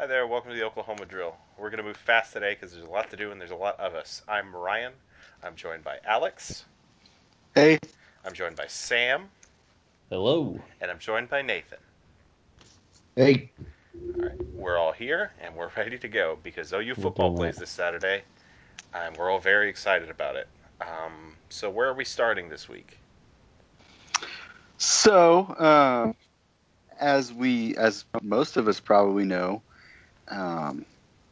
Hi there, welcome to the Oklahoma Drill. We're going to move fast today because there's a lot to do and there's a lot of us. I'm Ryan. I'm joined by Alex. Hey. I'm joined by Sam. Hello. And I'm joined by Nathan. Hey. All right, we're all here and we're ready to go because OU football plays this Saturday, and we're all very excited about it. Um, so where are we starting this week? So, uh, as we, as most of us probably know, um,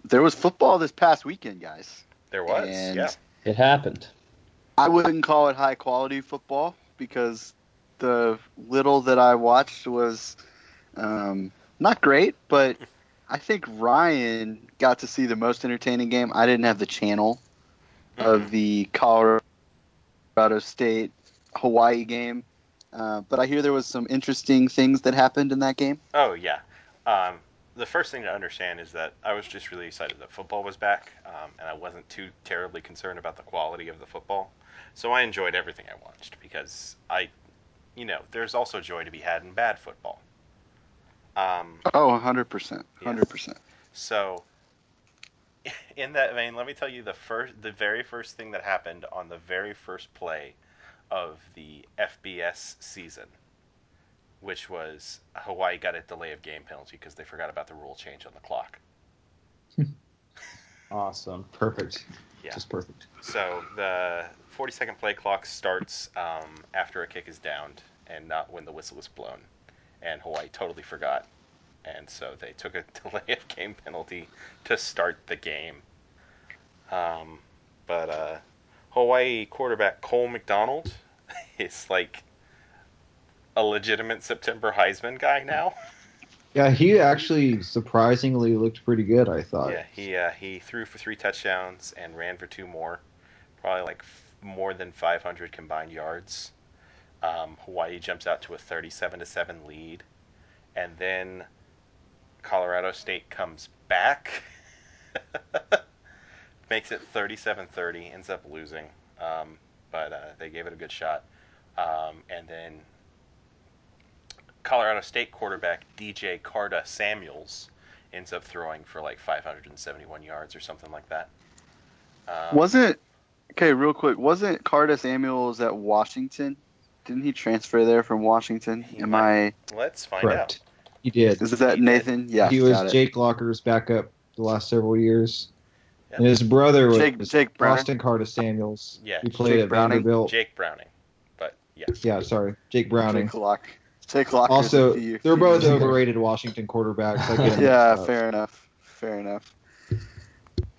there was football this past weekend, guys. There was, And yeah. It happened. I wouldn't call it high quality football because the little that I watched was um, not great, but I think Ryan got to see the most entertaining game. I didn't have the channel of the Colorado State Hawaii game, uh, but I hear there was some interesting things that happened in that game. Oh yeah. Um, the first thing to understand is that I was just really excited that football was back, um, and I wasn't too terribly concerned about the quality of the football. So I enjoyed everything I watched because I, you know, there's also joy to be had in bad football. Um, Oh, 100%. 100%. so, in that vein, let me tell you the first, the very first thing that happened on the very first play of the FBS season, which was Hawaii got a delay of game penalty because they forgot about the rule change on the clock. Awesome. Perfect. Yeah. Just perfect. So the 40 second play clock starts um, after a kick is downed and not when the whistle is blown. And Hawaii totally forgot. And so they took a delay of game penalty to start the game. Um, but uh, Hawaii quarterback Cole McDonald is like a legitimate September Heisman guy now. Yeah, he actually surprisingly looked pretty good. I thought. Yeah, he uh, he threw for three touchdowns and ran for two more, probably like f- more than 500 combined yards. Um, Hawaii jumps out to a 37 to seven lead, and then Colorado State comes back, makes it 37-30, ends up losing, um, but uh, they gave it a good shot, um, and then Colorado State quarterback KJ Carta Samuels ends up throwing for like 571 yards or something like that. Um, Wasn't okay, real quick. Wasn't Carta Samuels at Washington? Didn't he transfer there from Washington? Am might. I? Let's find Correct. He did. Is that He did. Nathan? Yeah, he was. Jake Locker's backup the last several years. Yep. And his brother was Jake- Jake Browning? Austin Carta Samuels. Yeah, He played Jake at Browning? Vanderbilt. Jake Browning, but yeah, Yeah, sorry. Jake Browning. Jake Lock. Jake Lock. also, few- they're few both years ago. overrated Washington quarterbacks. I get 'em Yeah, fair enough. Fair enough.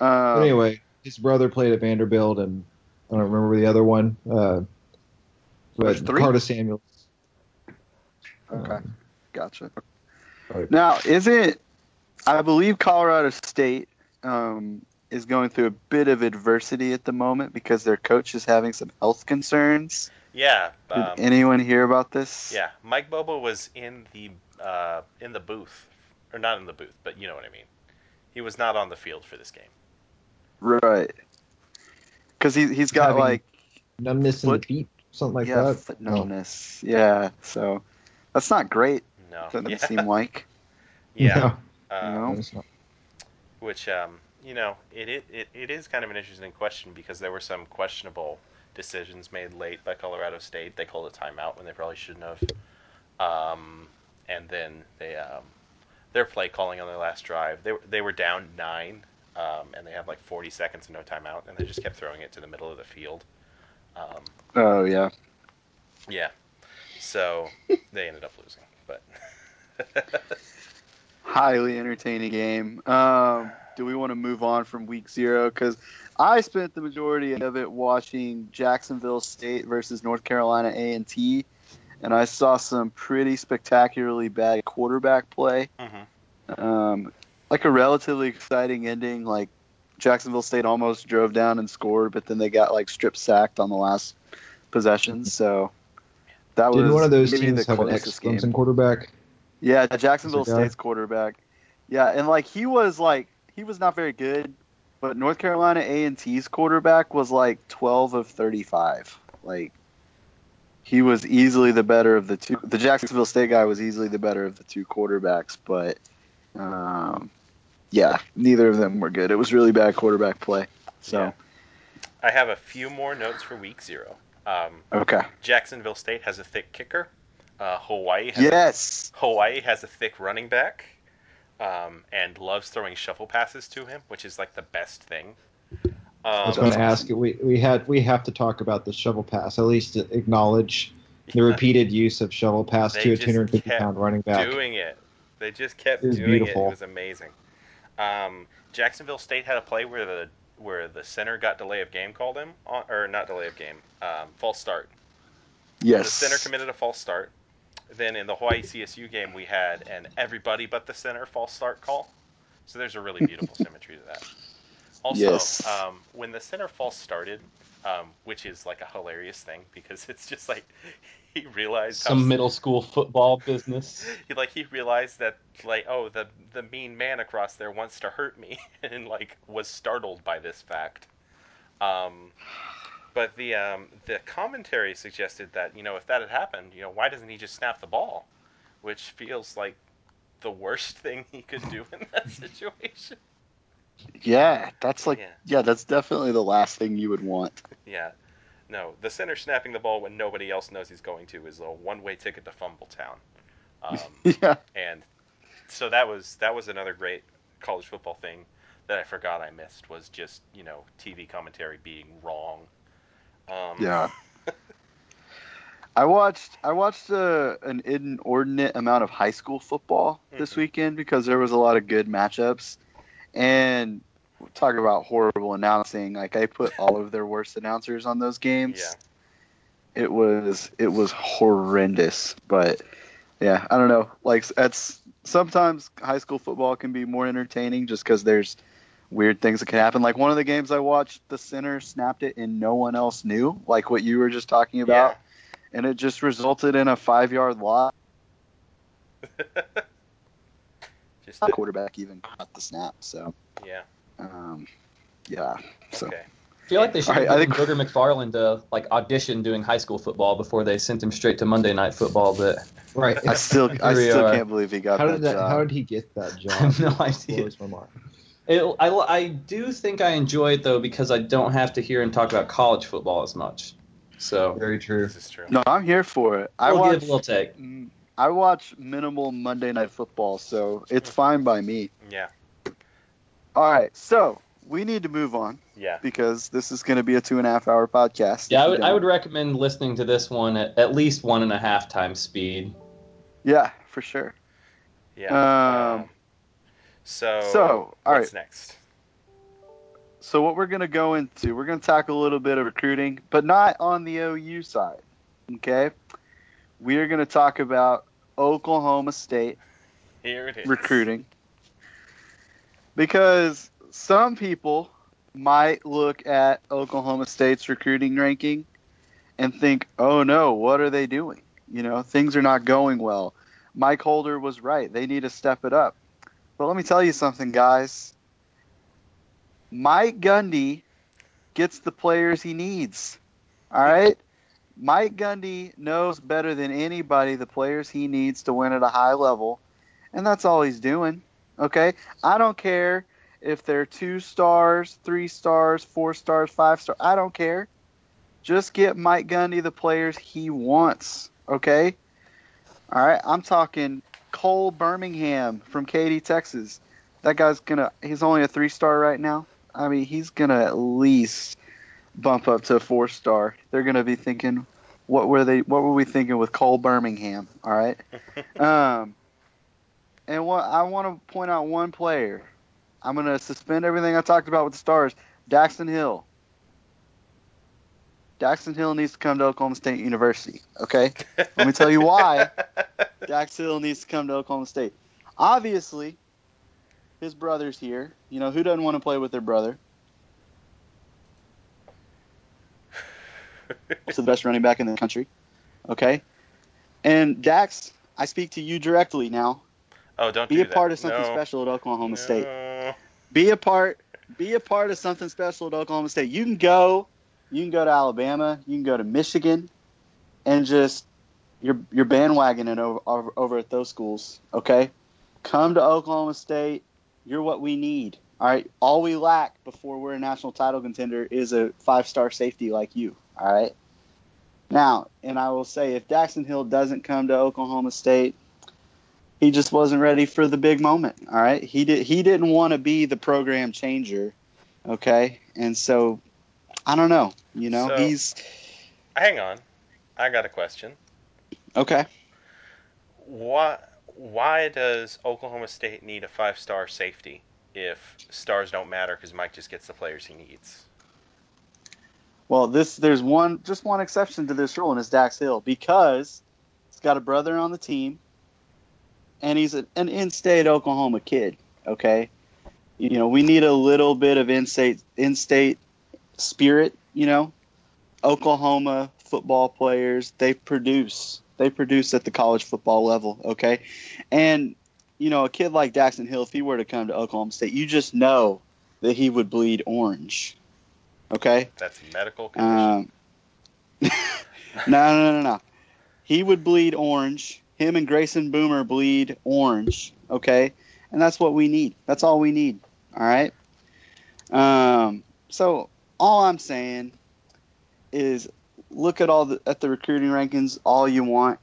Um, anyway, his brother played at Vanderbilt, and I don't remember the other one. Uh, but? Carta Samuels. okay, Um, gotcha. right. Now, is it? I believe Colorado State um, is going through a bit of adversity at the moment because their coach is having some health concerns. Yeah, Did um, anyone hear about this? yeah. Mike Bobo was in the uh, in the booth, or not in the booth, but you know what I mean. He was not on the field for this game. Right. Because he he's got Having like Numbness in the feet, something like yeah that. foot Oh. numbness. Yeah. So that's not great. No, Doesn't yeah, seem like. yeah. No, Um, No. which um, you know it, it it it is kind of an interesting question because there were some questionable decisions made late by Colorado State. They called a timeout when they probably shouldn't have, um, and then they um, their play calling on their last drive. They were they were down nine, um, and they had like 40 seconds and no timeout, and they just kept throwing it to the middle of the field. Um, Oh yeah. yeah, so they ended up losing, but. highly entertaining game. Um, do we want to move on from week zero? Because I spent the majority of it watching Jacksonville State versus North Carolina A and T, and I saw some pretty spectacularly bad quarterback play. Mhm. Um, like a relatively exciting ending. Like Jacksonville State almost drove down and scored, but then they got like strip sacked on the last possession. So that Didn't was one of those teams the have an closest ex. Clemson quarterback? Yeah, Jacksonville That's our guy. State's quarterback. Yeah, and like he was like he was not very good, but North Carolina A and T's quarterback was like twelve of thirty five. Like he was easily the better of the two. The Jacksonville State guy was easily the better of the two quarterbacks, but um, yeah, neither of them were good. It was really bad quarterback play. So Yeah. I have a few more notes for week zero. Um, okay, Jacksonville State has a thick kicker. Uh, Hawaii has yes, Hawaii has a thick running back, um, and loves throwing shuffle passes to him, which is like the best thing. I was Um, going to ask. We we had we have to talk about the shovel pass. At least acknowledge the repeated use of shovel pass to a just 250 kept pound running back. doing it. They just kept It was doing it. beautiful. It was amazing. Um, Jacksonville State had a play where the where the center got delay of game called him, on, or not delay of game, um, false start. yes. The center committed a false start. Then in the Hawaii CSU game, we had an everybody but the center false start call. So there's a really beautiful symmetry to that. Also, Yes. um, when the center false started, um, which is like a hilarious thing because it's just like he realized how Some middle school football business. he like he realized that like oh the the mean man across there wants to hurt me and like was startled by this fact um but the um the commentary suggested that you know if that had happened you know why doesn't he just snap the ball which feels like the worst thing he could do in that situation Yeah, that's like Yeah. yeah. that's definitely the last thing you would want. yeah no the center snapping the ball when nobody else knows he's going to is a one-way ticket to fumble town um yeah, and so that was that was another great college football thing that I forgot I missed was just you know TV commentary being wrong. Um, yeah. I watched I watched uh, an inordinate amount of high school football this Mhm. weekend because there was a lot of good matchups, and talk about horrible announcing. Like I put all of their worst announcers on those games. Yeah. It was it was horrendous, but yeah, I don't know. Like that's sometimes high school football can be more entertaining just because there's weird things that can happen. Like one of the games I watched, the center snapped it and no one else knew, like what you were just talking about, and it just resulted in a five yard loss. just The quarterback even caught the snap, so yeah. um, yeah. So Okay. I feel like they should All have right, I given think- Booger McFarland to like audition doing high school football before they sent him straight to Monday Night Football. But Right. I still I still are. can't believe he got How that, did that? job. How did he get that job? I have no idea. Blows my mind. It, I, I do think I enjoy it though because I don't have to hear and talk about college football as much. So Very true. This is true. no, I'm here for it. I we'll watch give, we'll take. Mm, I watch minimal Monday Night Football, so it's fine by me. Yeah. All right, so we need to move on Yeah. because this is going to be a two and a half hour podcast. Yeah, I would, I would recommend listening to this one at at least one and a half times speed. Yeah, for sure. Yeah. Um, so. so, all what's right. next? So what we're going to go into, we're going to tackle a little bit of recruiting, but not on the OU side. Okay, we are going to talk about Oklahoma State Here it is. recruiting because some people might look at Oklahoma State's recruiting ranking and think, "Oh no, what are they doing? You know, things are not going well." Mike Holder was right. They need to step it up. But let me tell you something, guys. Mike Gundy gets the players he needs. All right? Mike Gundy knows better than anybody the players he needs to win at a high level, and that's all he's doing. Okay? I don't care if they're two stars, three stars, four stars, five stars. I don't care. Just get Mike Gundy the players he wants. Okay? All right? I'm talking Cole Birmingham from Katy, Texas. That guy's gonna. He's only a three star right now. I mean, he's gonna at least bump up to a four star. They're gonna be thinking, what were they? What were we thinking with Cole Birmingham? All right. um, and what I want to point out one player. I'm gonna suspend everything I talked about with the stars. Daxton Hill. Daxton Hill needs to come to Oklahoma State University. Okay. Let me tell you why. Dax Hill needs to come to Oklahoma State. Obviously, his brother's here. You know, who doesn't want to play with their brother? Also the best running back in the country. Okay? And Dax, I speak to you directly now. oh, don't Be a part of something No. special at Oklahoma State. Be a part be a part of something special at Oklahoma State. You can go you can go to Alabama, you can go to Michigan and just you're you're bandwagoning over, over over at those schools, okay? Come to Oklahoma State. You're what we need. All right. All we lack before we're a national title contender is a five star safety like you. All right. Now, and I will say, if Daxton Hill doesn't come to Oklahoma State, he just wasn't ready for the big moment. All right. He did. He didn't want to be the program changer. Okay. And so, I don't know. You know, So- he's Hang on, I got a question. okay. Why why does Oklahoma State need a five star safety if stars don't matter because Mike just gets the players he needs? Well, this there's one just one exception to this rule, and it's Dax Hill because he's got a brother on the team, and he's a, an in-state Oklahoma kid. Okay, you know we need a little bit of in-state in-state spirit. You know, Oklahoma football players they produce they produce at the college football level. Okay, and you know a kid like Daxton Hill, if he were to come to Oklahoma State, you just know that he would bleed orange. Okay. That's a medical condition. Um, no, no, no, no. He would bleed orange. Him and Grayson Boomer bleed orange. Okay, and that's what we need. That's all we need. All right. Um. So all I'm saying is, look at all the at the recruiting rankings all you want,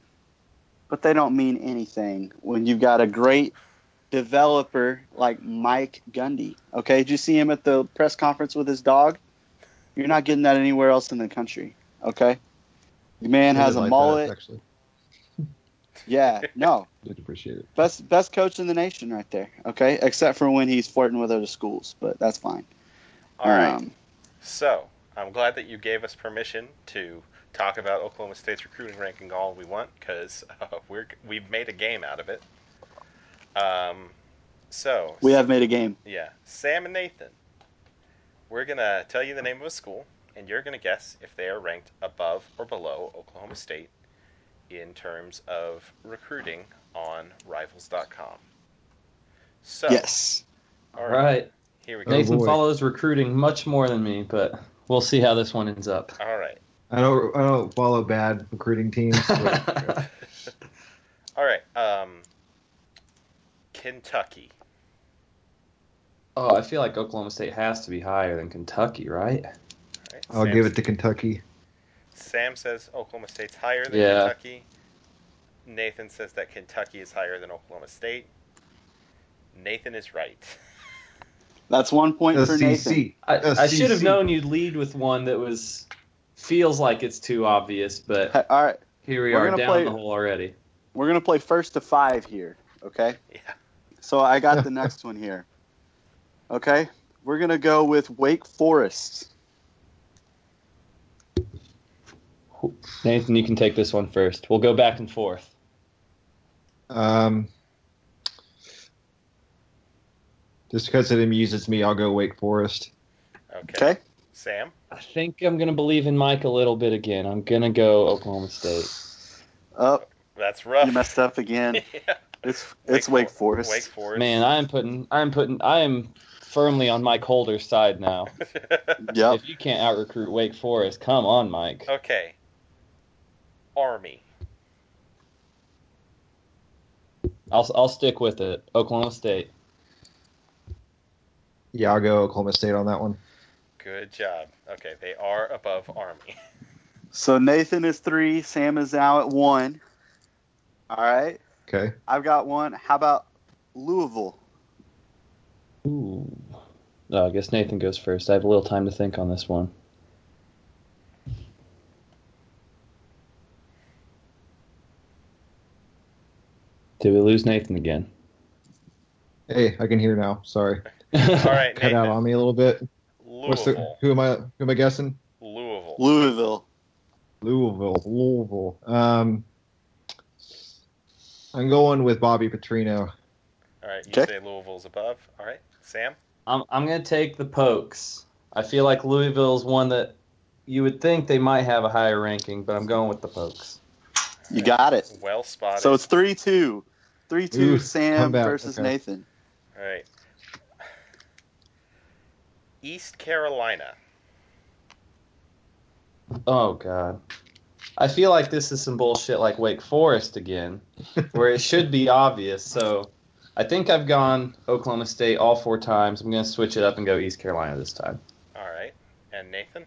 but they don't mean anything when you've got a great developer like Mike Gundy. Okay, did you see him at the press conference with his dog? You're not getting that anywhere else in the country. Okay, the man I has a like that, mullet. actually, yeah, no, did appreciate it. best best coach in the nation right there. Okay, except for when he's flirting with other schools, but that's fine. All right. Um, So I'm glad that you gave us permission to talk about Oklahoma State's recruiting ranking all we want because uh, we're we've made a game out of it. Um, so we have made a game. yeah, Sam and Nathan. We're gonna tell you the name of a school, and you're gonna guess if they are ranked above or below Oklahoma State in terms of recruiting on Rivals.com. So Yes. all All right. Here we go. Oh, Nathan boy. follows recruiting much more than me, but we'll see how this one ends up. All right. I don't I don't follow bad recruiting teams. But All right. Um, Kentucky. oh, I feel like Oklahoma State has to be higher than Kentucky, right? All right, I'll Sam- give it to Kentucky. Sam says Oklahoma State's higher than Yeah. Kentucky. Nathan says that Kentucky is higher than Oklahoma State. Nathan is right. That's one point for Nathan. I, I should have known you'd lead with one that was feels like it's too obvious, but Hey, All right, here we We're are down play- the hole already. we're gonna play first to five here. Okay. Yeah. So I got the next one here. Okay, we're gonna go with Wake Forest. Nathan, you can take this one first. We'll go back and forth. Um, just because it amuses me, I'll go Wake Forest. Okay. Okay. Sam. I think I'm gonna believe in Mike a little bit again. I'm gonna go Oklahoma State. Oh, That's rough. you messed up again. yeah. It's it's Wake Forest. Wake Forest. Man, I'm putting, I'm putting, I am firmly on Mike Holder's side now. Yep. If you can't out recruit Wake Forest, come on, Mike. okay. Army. I'll, I'll stick with it. Oklahoma State. Yeah, Oklahoma State on that one. Good job. Okay, they are above Army. So Nathan is three. Sam is now at one. All right. Okay. I've got one. How about Louisville? Ooh. Oh, I guess Nathan goes first. I have a little time to think on this one. Did we lose Nathan again? Hey, I can hear now. Sorry, All right, cut out on me a little bit. What's the, Louisville. who am I? Who am I guessing? Louisville. Louisville. Louisville. Louisville. Um, I'm going with Bobby Petrino. All right, you Okay. say Louisville's above. All right, Sam. I'm I'm gonna take the Pokes. I feel like Louisville's one that you would think they might have a higher ranking, but I'm going with the Pokes. You got it. Well spotted. So it's three two. Three two. Ooh, Sam versus okay. Nathan. All right. East Carolina. Oh god. I feel like this is some bullshit like Wake Forest again, where it should be obvious. So I think I've gone Oklahoma State all four times. I'm going to switch it up and go East Carolina this time. All right. And Nathan?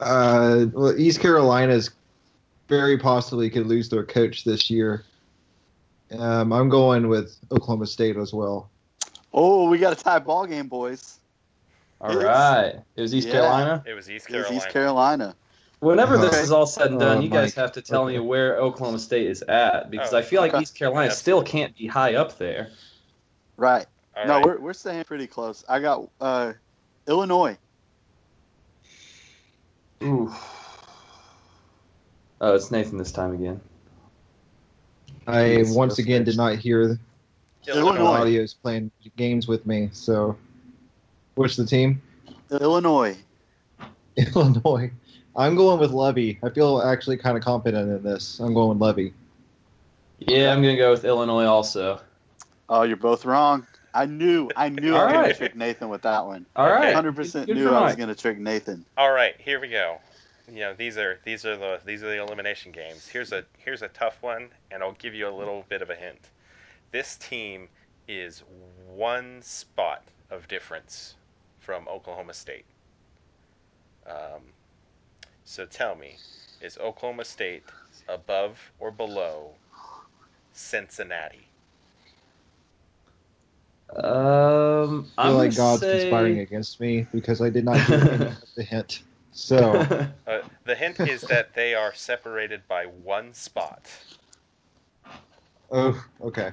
Uh, well, East Carolina's very possibly could lose their coach this year. Um, I'm going with Oklahoma State as well. Oh, we got a tie ball game, boys. All Yes. right. It was East Yeah. Carolina. It was East Carolina. It was Carolina. East Carolina. Whenever this is all said and done, Uh, you guys Mike. have to tell me where Oklahoma State is at because Oh, I feel like okay. East Carolina Yeah, still can't be high up there. Right. All no, right. we're we're staying pretty close. I got uh, Illinois. Ooh. Oh, it's Nathan this time again. I once again did not hear the Illinois. audio is playing games with me. So, what's the team? Illinois. Illinois. I'm going with Lovie. I feel actually kind of confident in this. I'm going with Lovie. Yeah, I'm gonna go with Illinois also. Oh, you're both wrong. I knew I knew I was gonna trick Nathan with that one. All Okay. Hundred percent Good knew I was gonna trick Nathan. All right, here we go. You know, these are these are the these are the elimination games. Here's a here's a tough one, and I'll give you a little bit of a hint. This team is one spot of difference from Oklahoma State. Um, so tell me, is Oklahoma State above or below Cincinnati? Um, I I'm feel like God's say... conspiring against me because I did not hear the hint. So, Uh, the hint is that they are separated by one spot. oh, okay.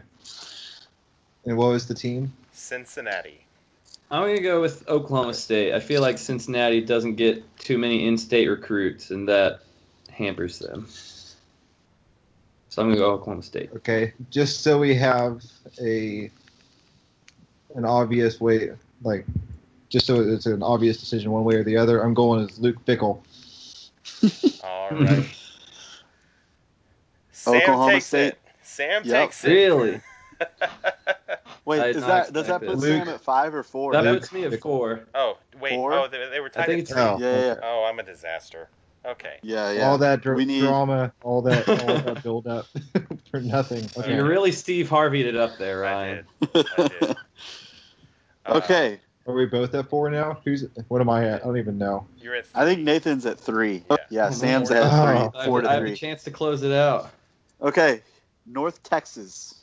And what was the team? Cincinnati. I'm gonna go with Oklahoma State. I feel like Cincinnati doesn't get too many in-state recruits, and that hampers them. So I'm gonna go Oklahoma State. Okay, just so we have a an obvious way, like just so it's an obvious decision one way or the other. I'm going as Luke Fickell. All right. Sam Oklahoma takes State. it. Sam Yep. takes it. Really? Wait, is that does that expect put. Luke- Sam at five or four? That Luke puts me at Fickell. four. oh, wait. Four? Oh, they, they were tied I think at it's three. Oh, yeah, yeah, Oh, I'm a disaster. Okay. yeah, yeah. All that dra- We need- drama, all that, all that build up for nothing. Okay. You really Steve Harvey'd it up there, I Ryan. did. I did. Uh, okay, Are we both at four now? Who's? What am I at? I don't even know. You're at. I think Nathan's at three. Yeah. Yeah, Oh, Sam's man. at Oh. three, I four have, I have a chance to close it out. Okay, North Texas.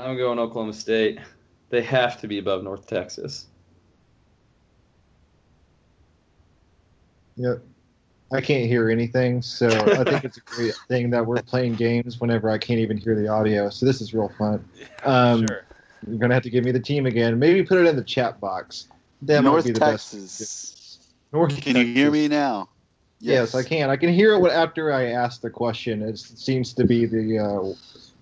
I'm going Oklahoma State. They have to be above North Texas. Yep. I can't hear anything, so I think it's a great thing that we're playing games whenever I can't even hear the audio. So this is real fun. Um, sure. You're gonna have to give me the team again. Maybe put it in the chat box. That North might be the Texas. best. North Can you hear me now? Yes. I can. I can hear it after I ask the question. It seems to be the uh,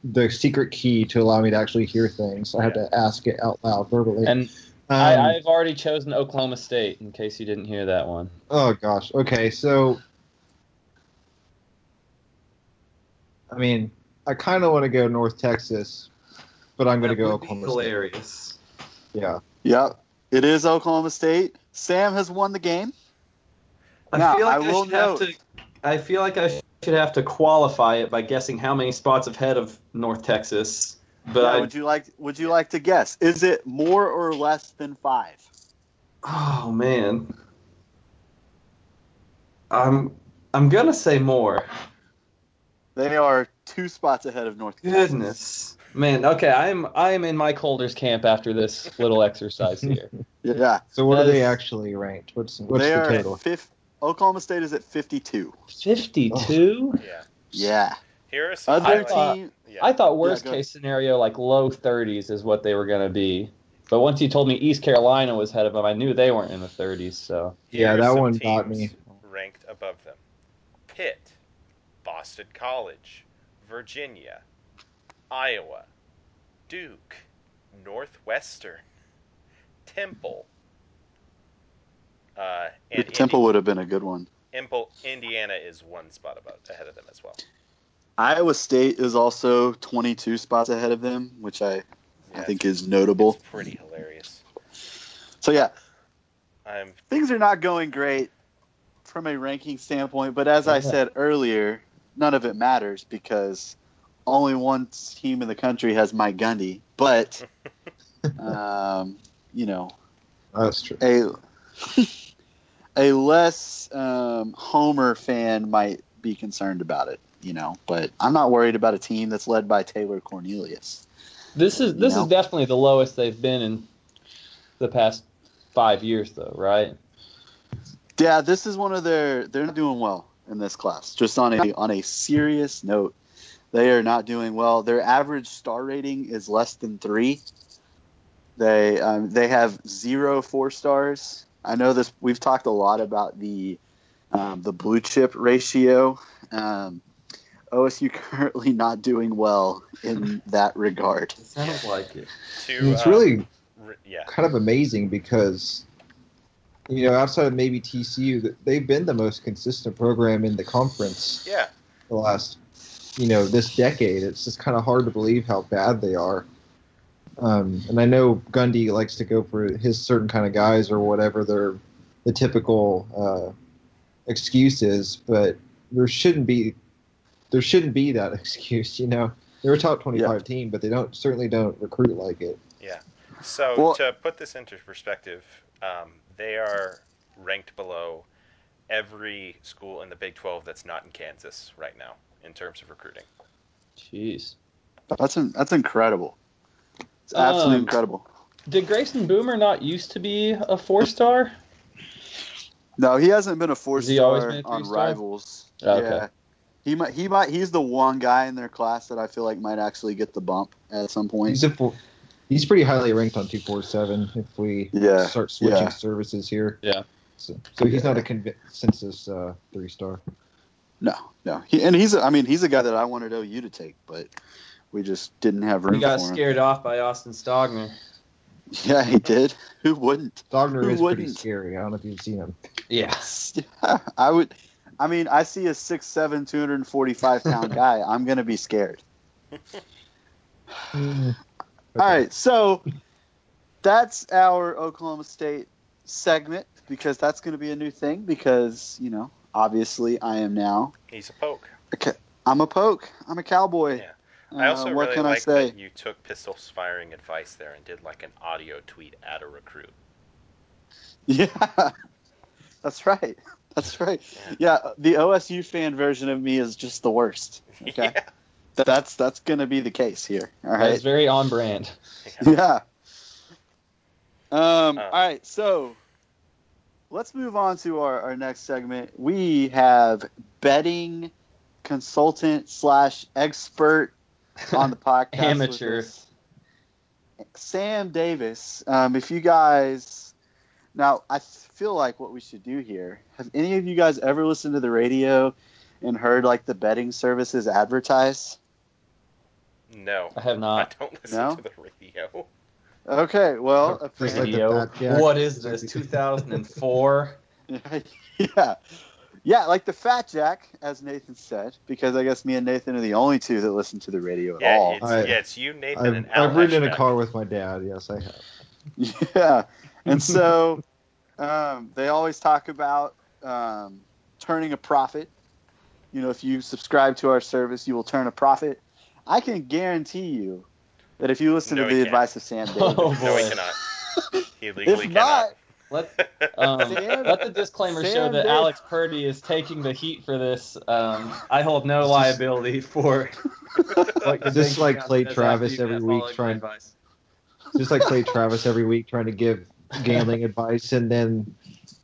the secret key to allow me to actually hear things. I have to ask it out loud verbally. And Um, I, I've already chosen Oklahoma State, in case you didn't hear that one. Oh gosh. Okay, so I mean, I kind of want to go North Texas, but I'm going to go would be Oklahoma State. hilarious. Yeah. Yep. It is Oklahoma State. Sam has won the game. I Now, feel like I I, will should have note- to. I feel like I should have to qualify it by guessing how many spots ahead of North Texas. But Yeah, I, would you like would you like to guess? Is it more or less than five? oh man, I'm I'm gonna say more. They are two spots ahead of North Texas. Goodness, man. Okay, I'm I'm in Mike Holder's camp after this little exercise here. Yeah. So what That are they actually ranked? What's what's the total? at fifth. Oklahoma State is at 52. Fifty-two. Oh. Yeah. Yeah. Here are some Other highlights. thought- team. Yeah. I thought worst go ahead. case scenario like low 30s is what they were gonna be. But once you told me East Carolina was ahead of them, I knew they weren't in the 30s. So Yeah, Here are that one teams got me. Ranked above them: Pitt, Boston College, Virginia, Iowa, Duke, Northwestern, Temple. Uh, and Temple would have been a good one. Indi- Indiana is one spot above ahead of them as well. Iowa State is also 22 spots ahead of them, which I, I think is notable. It's pretty hilarious. So yeah, I'm things are not going great from a ranking standpoint, but as I said earlier, none of it matters because only one team in the country has Mike Gundy, but um, you know, That's true. a a less um, Homer fan might be concerned about it, you know. But I'm not worried about a team that's led by Taylor Cornelius. This is this You know? is definitely the lowest they've been in the past five years, though, right? Yeah, this is one of their. They're not doing well in this class. Just on a on a serious note, they are not doing well. Their average star rating is less than three. They um, they have zero four stars. I know this. We've talked a lot about the um, the blue chip ratio. Um, OSU currently not doing well in that regard. It sounds like it. To it's uh, really re- yeah. kind of amazing because you know outside of maybe TCU, they've been the most consistent program in the conference Yeah. the last you know this decade. It's just kind of hard to believe how bad they are. Um, and I know Gundy likes to go for his certain kind of guys or whatever their the typical uh, excuse is, but there shouldn't be there shouldn't be that excuse. You know, they're a top twenty five team, but they don't certainly don't recruit like it. Yeah. So Well- to put this into perspective, um, they are ranked below every school in the Big 12 that's not in Kansas right now in terms of recruiting. Jeez. That's in, that's incredible. It's absolutely Um, incredible. Did Grayson Boomer not used to be a four star? No, he hasn't been a four Has he always star been a on three-star? rivals. Okay. Yeah. He might he might he's the one guy in their class that I feel like might actually get the bump at some point. He's a four, he's pretty highly ranked on two four seven. If we Yeah, start switching yeah. services here, Yeah. So, so he's not a consensus uh, three star. No, no. He, and he's a, I mean he's a guy that I wanted OU to take, but we just didn't have room We got for him. scared off by Austin Stogner. Yeah, he did. Who wouldn't? Stogner Who is pretty wouldn't? scary. I don't know if you've seen him. Yeah. Yeah, I would. I mean, I see a 6'7", 245 pound guy. I'm gonna be scared. Okay. All right, so that's our Oklahoma State segment because that's going to be a new thing because you know obviously I am now He's a poke. Okay, I'm a poke I'm a cowboy. Yeah. I also Uh, what really can I like say? that you took pistols firing advice there and did like an audio tweet at a recruit. Yeah, that's right. That's right. Yeah, the OSU fan version of me is just the worst. Okay, Yeah. That's that's going to be the case here. All That right. is very on brand. Yeah. Um, Uh. all right, so let's move on to our, our next segment. We have betting consultant slash expert on the podcast. with Amateur. Sam Davis. Um, if you guys now, I feel like what we should do here. Have any of you guys ever listened to the radio and heard like the betting services advertise? No. I have not. I don't listen No? to the radio. Okay, well, Just like Radio. What is this? 2004? yeah. Yeah, like the Fat Jack, as Nathan said, because I guess me and Nathan are the only two that listen to the radio at Yeah, all. it's, I- yeah, it's you, Nathan, I've, and Al I've ridden in a car with my dad. Yes, I have. Yeah. And so um, they always talk about um, turning a profit. You know, if you subscribe to our service, you will turn a profit. I can guarantee you that if you listen No, to the can't. advice of Sam Davis, Oh, No, he boy. cannot. He legally if not, Let um, Sam- let the disclaimer show that did- Alex Purdy is taking the heat for this. Um, I hold no liability for. what your Is this like account Clay Travis every week trying- advice. Just like Clay Travis every week trying to give gambling advice, and then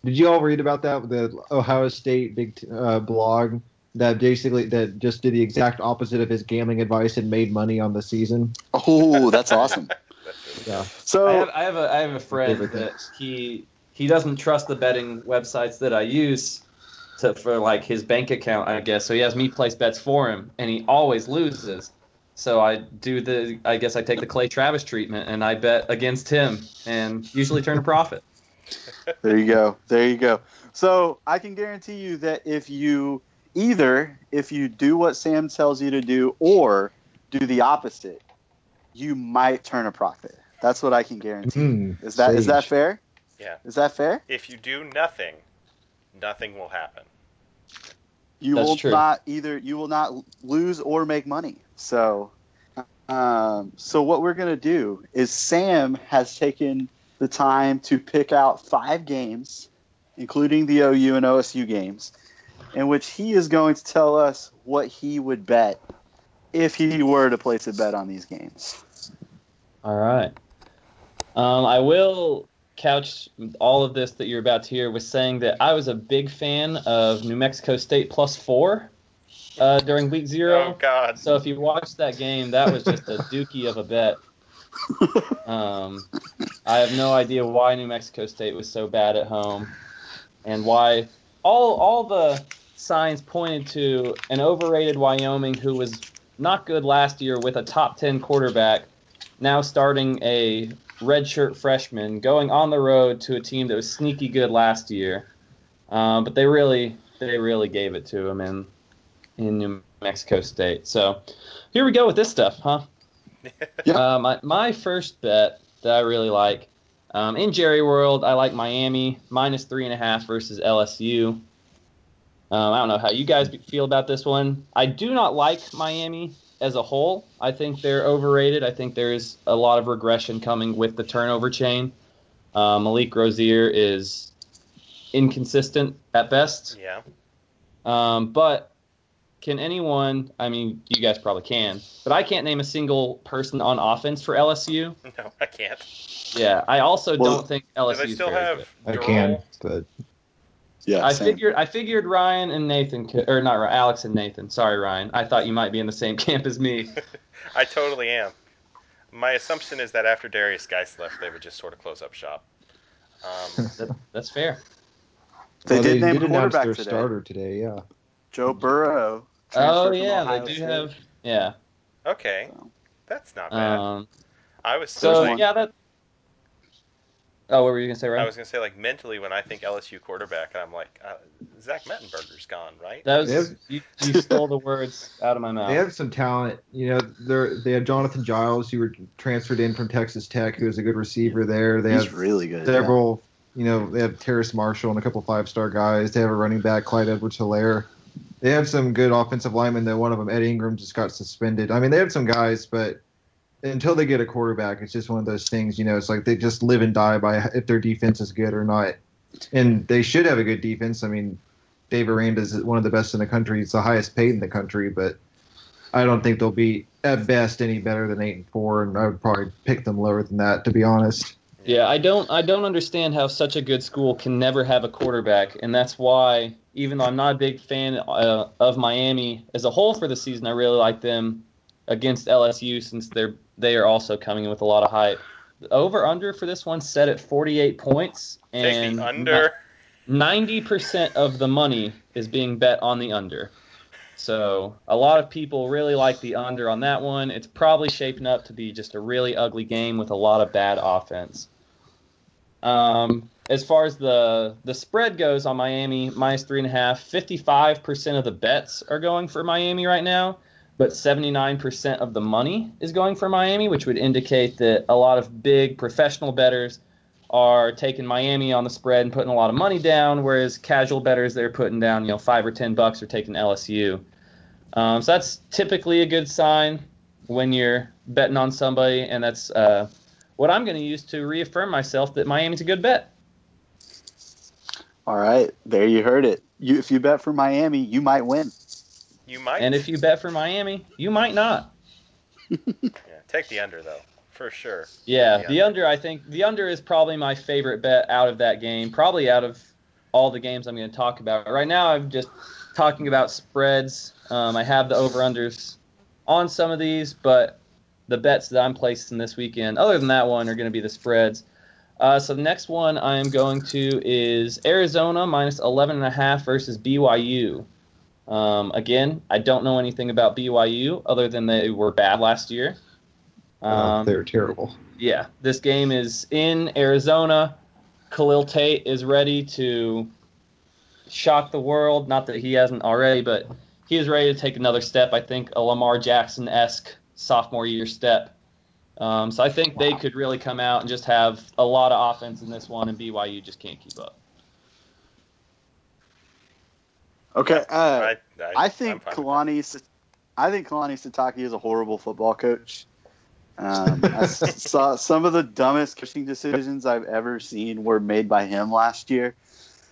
did you all read about that? The Ohio State big uh, blog that basically that just did the exact opposite of his gambling advice and made money on the season. oh, that's awesome. Yeah. So I have, I have a I have a friend that he he doesn't trust the betting websites that I use to for like his bank account, I guess. So he has me place bets for him, and he always loses. So I do the I guess I take the Clay Travis treatment and I bet against him and usually turn a profit. There you go. There you go. So I can guarantee you that if you either if you do what Sam tells you to do or do the opposite, you might turn a profit. That's what I can guarantee. Mm, Is that is that fair? Yeah. Is that fair? If you do nothing, nothing will happen. you That's will true. not either you will not lose or make money. So, um, so what we're gonna do is Sam has taken the time to pick out five games, including the OU and OSU games, in which he is going to tell us what he would bet if he were to place a bet on these games. All right. Um, I will couch all of this that you're about to hear with saying that I was a big fan of New Mexico State plus four uh, during week zero. Oh God. So if you watched that game, that was just a dookie of a bet. Um, I have no idea why New Mexico State was so bad at home, and why all all the signs pointed to an overrated Wyoming who was not good last year with a top ten quarterback, now starting a redshirt freshman going on the road to a team that was sneaky good last year. Um, but they really they really gave it to him in in New Mexico State. So here we go with this stuff, huh? Yep. Uh, my my first bet that I really like um, in Jerry World, I like Miami minus three and a half versus LSU. Um, I don't know how you guys feel about this one. I do not like Miami as a whole. I think they're overrated. I think there's a lot of regression coming with the turnover chain. Uh, Malik Rosier is inconsistent at best. Yeah. Um, but can anyone? I mean, you guys probably can, but I can't name a single person on offense for LSU. No, I can't. Yeah, I also Well, don't think Do LSU they is still very have? good. I can, but Yeah, I same. figured I figured Ryan and Nathan could, or not Alex and Nathan. Sorry, Ryan. I thought you might be in the same camp as me. I totally am. My assumption is that after Derrius Guice left, they would just sort of close up shop. Um, That, that's fair. They well, did name did quarterback their today. starter today. Yeah, Joe Burrow. Oh yeah, Ohio they do State. have. Yeah. okay, So, that's not bad. Um. I was still So There's like, one. yeah, that. Oh, what were you gonna say, right? I was gonna say like mentally when I think LSU quarterback, I'm like uh, Zach Mettenberger's gone, right? That was have- you, you stole the words out of my mouth. they have some talent. You know, they they have Jonathan Giles, who were transferred in from Texas Tech, who is a good receiver there. They He's have really good. several. You know, they have Terrace Marshall and a couple five star guys. They have a running back, Clyde Edwards Helaire. They have some good offensive linemen. Though one of them, Ed Ingram, just got suspended. I mean, they have some guys, but until they get a quarterback, it's just one of those things. You know, it's like they just live and die by if their defense is good or not. And they should have a good defense. I mean, Dave Aranda is one of the best in the country. It's the highest paid in the country, but I don't think they'll be at best any better than eight and four. And I would probably pick them lower than that, to be honest. Yeah, I don't I don't understand how such a good school can never have a quarterback, and that's why even though I'm not a big fan uh, of Miami as a whole for the season, I really like them against LSU since they're they are also coming in with a lot of hype. The over under for this one set at 48 points, and under. 90% of the money is being bet on the under. So a lot of people really like the under on that one. It's probably shaping up to be just a really ugly game with a lot of bad offense. Um, as far as the the spread goes on Miami, minus three and a half, 55% of the bets are going for Miami right now, but 79% of the money is going for Miami, which would indicate that a lot of big professional bettors are taking Miami on the spread and putting a lot of money down, whereas casual bettors they're putting down you know five or ten bucks or taking LSU. Um, so that's typically a good sign when you're betting on somebody, and that's uh, what I'm going to use to reaffirm myself that Miami's a good bet. All right, there you heard it. You, if you bet for Miami, you might win. You might. And if you bet for Miami, you might not. yeah, take the under though, for sure. Yeah, The the under. I think the under is probably my favorite bet out of that game. Probably out of all the games I'm going to talk about. Right now, I'm just talking about spreads. Um, I have the over unders on some of these, but the bets that I'm placing this weekend, other than that one, are going to be the spreads. Uh, so the next one I am going to is Arizona minus 11 and a half versus BYU. Um, again, I don't know anything about BYU other than they were bad last year. Uh, Um, they're terrible. yeah, this game is in Arizona. Khalil Tate is ready to shock the world. Not that he hasn't already, but he is ready to take another step. I think a Lamar Jackson esque sophomore year step. Um, so I think they could really come out and just have a lot of offense in this one, and BYU just can't keep up. Okay. Uh, I, I think I'm fine with Kalani. I think Kalani Sitake is a horrible football coach. Um, I s- saw some of the dumbest coaching decisions I've ever seen were made by him last year.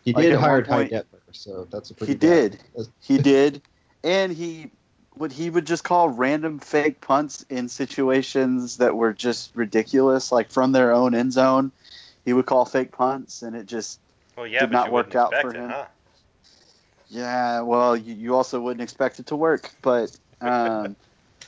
He Like, did at one hire Ty point- Detmer, so that's a pretty. He bad- did. He did, and he would he would just call random fake punts in situations that were just ridiculous, like from their own end zone. He would call fake punts, and it just. Well, yeah, did not work out expect for it, him. Huh? Yeah, well, you, you also wouldn't expect it to work, but um,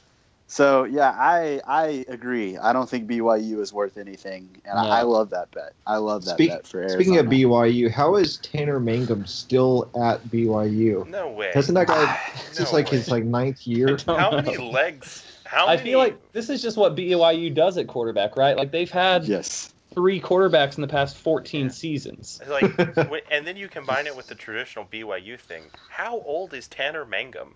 so yeah, I I agree. I don't think BYU is worth anything, and No. I, I love that bet. I love that Speak- bet for Arizona. Speaking of BYU, how is Tanner Mangum still at BYU? No way. Hasn't that guy? Ah, It's just No like his like ninth year. How know. many legs? How I many? feel like this is just what BYU does at quarterback, right? Like they've had yes, three quarterbacks in the past 14 seasons. Like, and then you combine it with the traditional BYU thing. How old is Tanner Mangum?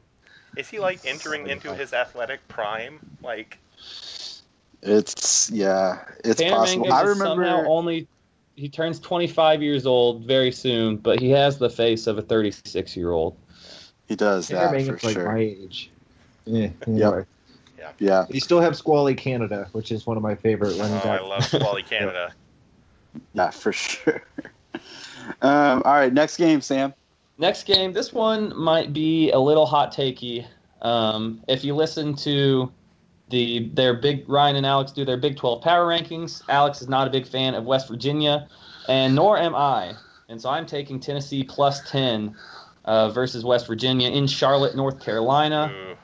Is he like entering into his athletic prime? Like, it's yeah, it's Tanner possible. Mangum I is remember. somehow only he turns 25 years old very soon, but he has the face of a 36 year old. he does Tanner that Mangum's for like sure. my age. Yeah. Anyway. Yeah, Yeah. You still have Squally Canada, which is one of my favorite oh, I love Squally Canada. yeah, for sure. um, all right, next game, Sam. Next game, this one might be a little hot takey. Um, if you listen to the their big Ryan and Alex do their Big 12 power rankings, Alex is not a big fan of West Virginia, and nor am I. And so I'm taking Tennessee plus 10 uh, versus West Virginia in Charlotte, North Carolina. Ooh.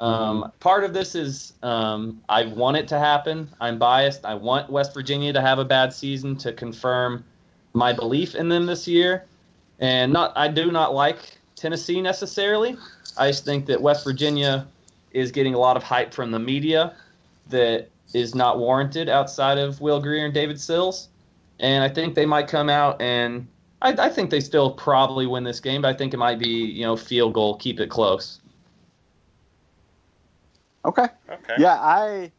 Um, part of this is um, I want it to happen. I'm biased. I want West Virginia to have a bad season to confirm my belief in them this year. And not, I do not like Tennessee necessarily. I just think that West Virginia is getting a lot of hype from the media that is not warranted outside of Will Grier and David Sills. And I think they might come out and I, I think they still probably win this game, but I think it might be you know field goal, keep it close. Okay. Okay. Yeah, I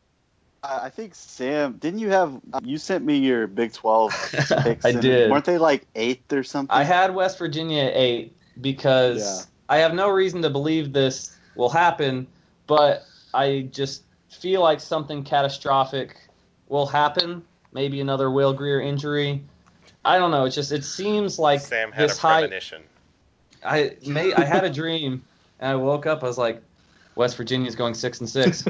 I think Sam, didn't you have you sent me your Big 12 picks? I did. Weren't they like 8th or something? I had West Virginia eight because Yeah. I have no reason to believe this will happen, but I just feel like something catastrophic will happen. Maybe another Will Grier injury. I don't know. It just it seems like Sam had this a high. I may I had a dream and I woke up. I was like, West Virginia's going six and six.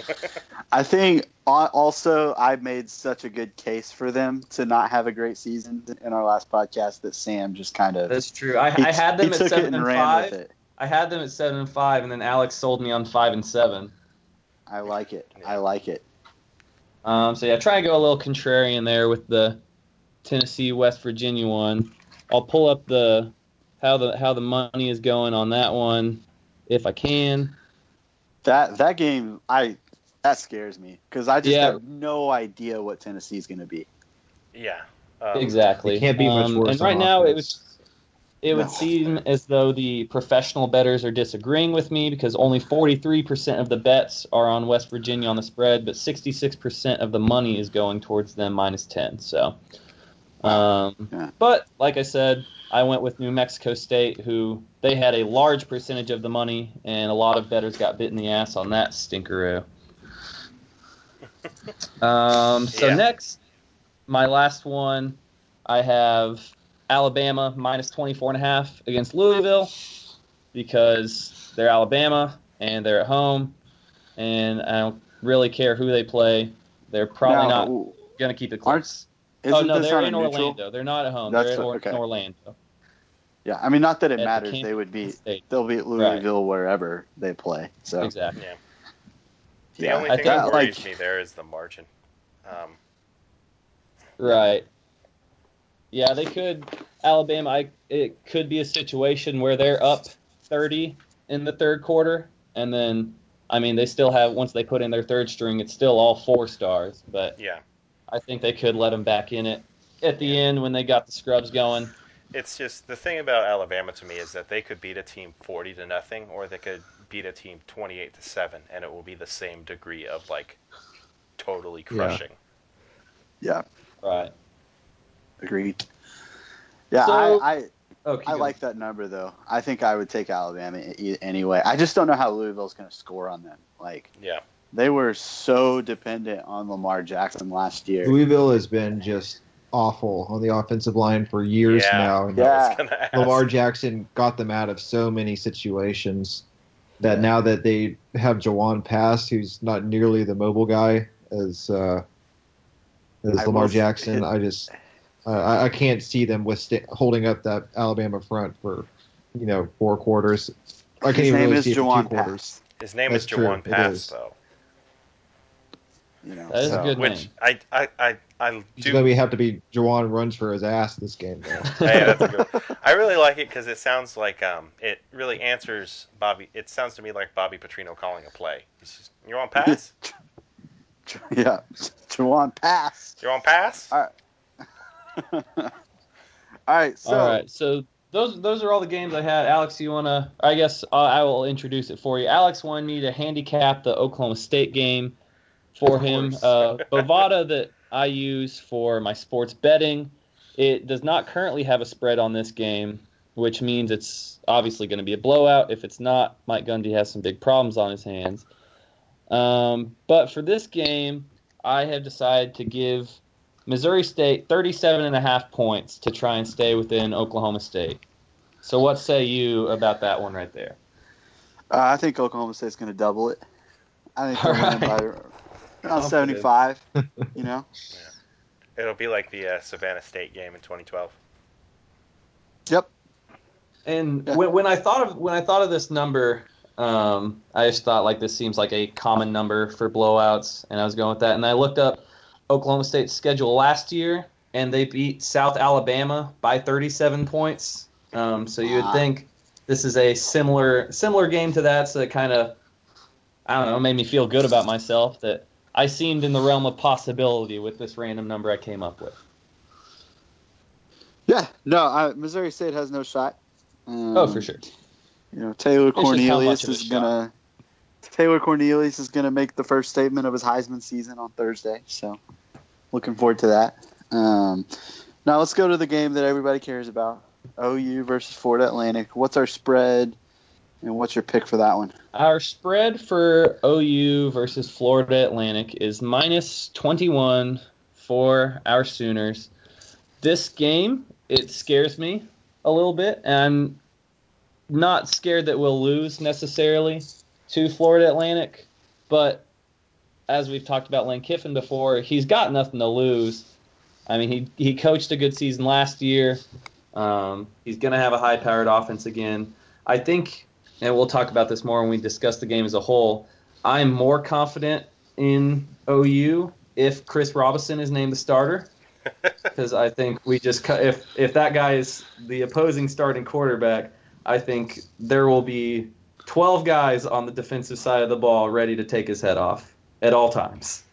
I think also I made such a good case for them to not have a great season in our last podcast that Sam just kind of That's true. I, he, I had them at seven and and ran five. with it. I had them at seven and five, and then Alex sold me on five and seven. I like it. Yeah. I like it. Um, so yeah, try and go a little contrarian there with the Tennessee West Virginia one. I'll pull up the how the how the money is going on that one if I can. That that game I that scares me because I just Yeah. have no idea what Tennessee's going to be. Yeah. Um, exactly. It can't be much Um, worse. And right on now, it was it would No. seem as though the professional bettors are disagreeing with me because only 43% of the bets are on West Virginia on the spread, but 66% of the money is going towards them minus 10. So, um, Yeah. but like I said, I went with New Mexico State, who they had a large percentage of the money, and a lot of bettors got bit in the ass on that stinkeroo. Um, so Yeah. next, my last one, I have Alabama minus 24 and a half against Louisville because they're Alabama and they're at home, and I don't really care who they play. They're probably Now, not going to keep it close. Isn't oh no, they're on a in neutral? Orlando. They're not at home. That's they're at or- okay. in Orlando. Yeah, I mean, not that it At matters. Kansas They would be State. they'll be at Louisville wherever they play. So Exactly. Yeah. The yeah, only I thing think- that worries like- me there is the margin. Um, Right. Yeah, they could. Alabama, I, it could be a situation where they're up 30 in the third quarter, and then, I mean, they still have, once they put in their third string, it's still all four stars, but yeah. I think they could let them back in it at the end when they got the scrubs going. It's just the thing about Alabama to me is that they could beat a team 40 to nothing or they could beat a team 28 to 7 and it will be the same degree of like totally crushing. yeah, yeah. Right. agreed. Yeah, So- I, I Oh, keep I going. like that number though. I think I would take Alabama anyway. I just don't know how Louisville's going to score on them. Like Yeah. They were so dependent on Lamar Jackson last year. Louisville has been just awful on the offensive line for years Yeah. now. and Yeah. I was gonna ask. Lamar Jackson got them out of so many situations that now that they have Jawon Pass, who's not nearly the mobile guy as uh, as I Lamar will- Jackson, I just I, I can't see them withstand, holding up that Alabama front for you know four quarters. I can't His even name really is see it for two Jawon quarters. Pass. His name That's is. Jawon It Pass, is. though. You know, That is a good- Which name. I I I I do. gonna have to be Jawon runs for his ass this game. Though. hey, that's a good. I really like it because it sounds like um, it really answers Bobby. It sounds to me like Bobby Petrino calling a play. He's just, you're on pass. yeah, Jawon Pass. You're on pass. All All right, so all right, so those those are all the games I had. Alex, you wanna? I guess uh, I will introduce it for you. Alex wanted me to handicap the Oklahoma State game for him. Uh, Bovada that I use for my sports betting. It does not currently have a spread on this game, which means it's obviously going to be a blowout. If it's not, Mike Gundy has some big problems on his hands. Um, but for this game, I have decided to give Missouri State 37 and a half points to try and stay within Oklahoma State. So what say you about that one right there? uh, I think Oklahoma State's going to double it. I think they're All winning by right. around Confident. 75. You know, Yeah. It'll be like the uh, Savannah State game in 2012. yep. And Yeah. when, when I thought of when I thought of this number, um, I just thought like this seems like a common number for blowouts, and I was going with that. And I looked up Oklahoma State's schedule last year, and they beat South Alabama by 37 points. Um, so you would think this is a similar similar game to that. So it kind of I don't know made me feel good about myself that I seemed in the realm of possibility with this random number I came up with. Yeah, no, I, Missouri State has no shot. Um, Oh, for sure. You know, Taylor just how much Cornelius is gonna Taylor Cornelius is gonna make the first statement of his Heisman season on Thursday. So, looking forward to that. Um, now let's go to the game that everybody cares about: OU versus Florida Atlantic. What's our spread, and what's your pick for that one? Our spread for OU versus Florida Atlantic is minus 21 for our Sooners. This game, it scares me a little bit, and I'm not scared that we'll lose necessarily to Florida Atlantic, but as we've talked about Lane Kiffin before, he's got nothing to lose. I mean, he, he coached a good season last year. Um, he's going to have a high powered offense again. I think and we'll talk about this more when we discuss the game as a whole. I'm more confident in OU if Chris Robinson is named the starter because I think we just cut if if that guy is the opposing starting quarterback, I think there will be 12 guys on the defensive side of the ball ready to take his head off at all times.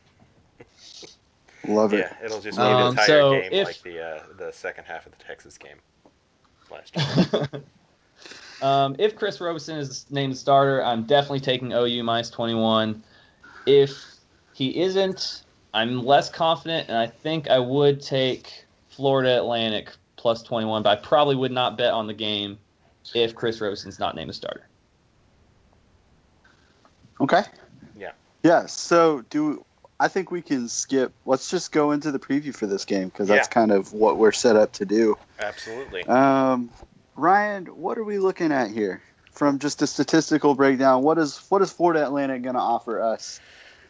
Love it. Yeah, it'll just be Um, an entire so game if- like the uh, the second half of the Texas game last year. Um, if Chris Robison is named starter, I'm definitely taking OU minus 21. If he isn't, I'm less confident, and I think I would take Florida Atlantic plus 21, but I probably would not bet on the game if Chris Robison's not named a starter. Okay. Yeah. Yeah. So do I think we can skip? Let's just go into the preview for this game because that's Yeah. kind of what we're set up to do. Absolutely. Um, Ryan, what are we looking at here? From just a statistical breakdown, what is what is Florida Atlantic going to offer us?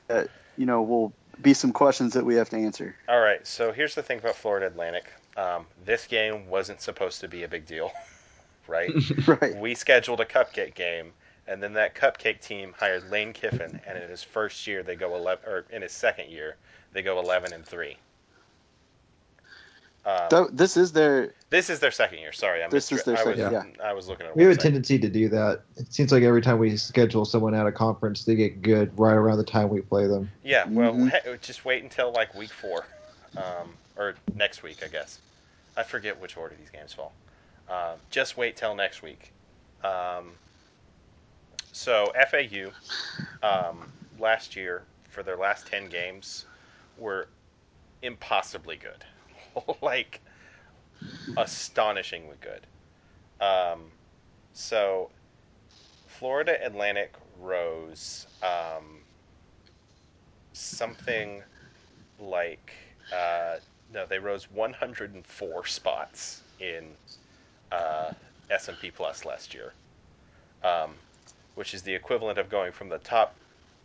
That you know will be some questions that we have to answer. All right. So here's the thing about Florida Atlantic. Um, this game wasn't supposed to be a big deal, right? Right. we scheduled a cupcake game, and then that cupcake team hired Lane Kiffin, and in his first year they go eleven, or in his second year they go eleven and three. Um, So this is their this is their second year. Sorry, I This is their I was, second, I was looking at. We have a tendency to do that. It seems like every time we schedule someone at a conference, they get good right around the time we play them. Yeah, well, Mhm. he- just wait until like week four, um, or next week, I guess. I forget which order these games fall. Um, just wait till next week. Um, so FAU um, last year for their last ten games were impossibly good, like astonishingly good. Um, so Florida Atlantic rose um, something like uh, no, they rose 104 spots in uh, S&P Plus last year, um, which is the equivalent of going from the top,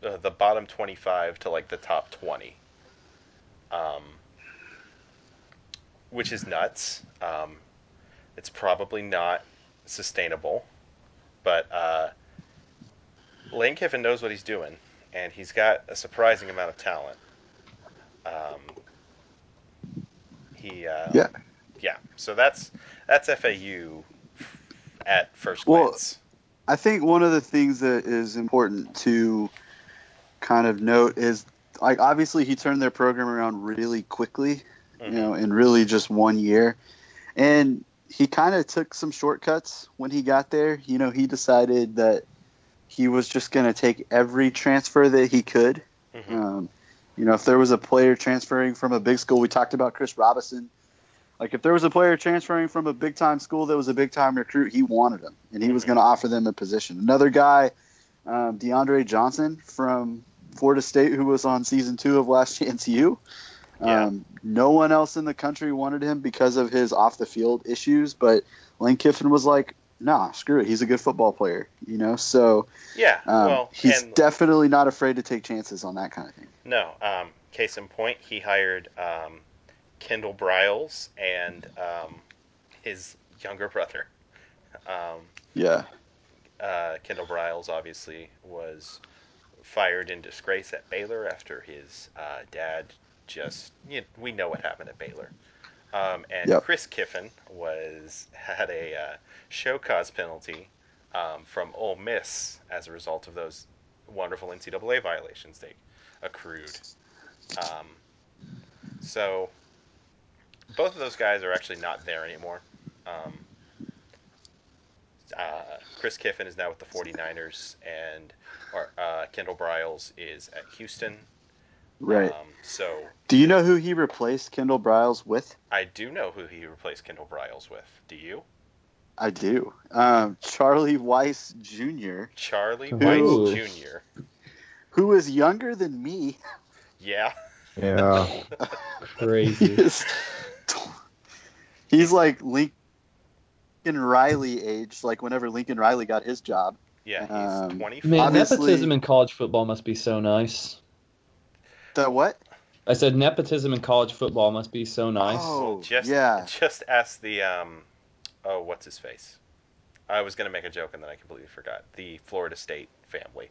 uh, the bottom 25 to like the top 20, um, which is nuts. Um, it's probably not sustainable, but uh, Lane Kiffin knows what he's doing, and he's got a surprising amount of talent. Um, he, uh, Yeah. yeah. So that's that's FAU at first Well, glance. I think one of the things that is important to kind of note is like obviously he turned their program around really quickly, You know, in really just one year. And he kind of took some shortcuts when he got there. You know, he decided that he was just going to take every transfer that he could. Mhm. Um, you know, if there was a player transferring from a big school, we talked about Chris Robinson. Like if there was a player transferring from a big time school that was a big time recruit, he wanted him, and he was Mhm. going to offer them a position. Another guy, um, DeAndre Johnson from Florida State, who was on season two of Last Chance U. Yeah. Um, no one else in the country wanted him because of his off the field issues, but Lane Kiffin was like, "Nah, screw it. He's a good football player." You know, so Yeah. um, well, he's and definitely not afraid to take chances on that kind of thing. no. Um, case in point, he hired um, Kendall Briles and um, his younger brother. Um, Yeah. uh, Kendall Briles obviously was fired in disgrace at Baylor after his uh, dad just you we know what happened at Baylor. Um, and Yep. Chris Kiffin was had a uh, show cause penalty um, from Ole Miss as a result of those wonderful NCAA violations they accrued. Um, so both of those guys are actually not there anymore. Um, uh, Chris Kiffin is now with the 49ers, and or, uh, Kendall Briles is at Houston. Right. Um, so Do you know who he replaced Kendall Briles with? I do know who he replaced Kendall Briles with. Do you? I do. Um, Charlie Weis Jr., Charlie Ooh. Weis Jr. who is younger than me. Yeah. Yeah. He Crazy. is- he's like Lincoln Riley age, like whenever Lincoln Riley got his job. Yeah, he's Um, 24. Man, nepotism in college football must be so nice. The what? I said nepotism in college football must be so nice. Oh, just, yeah. Just ask the, um, oh, what's his face? I was going to make a joke and then I completely forgot. The Florida State family.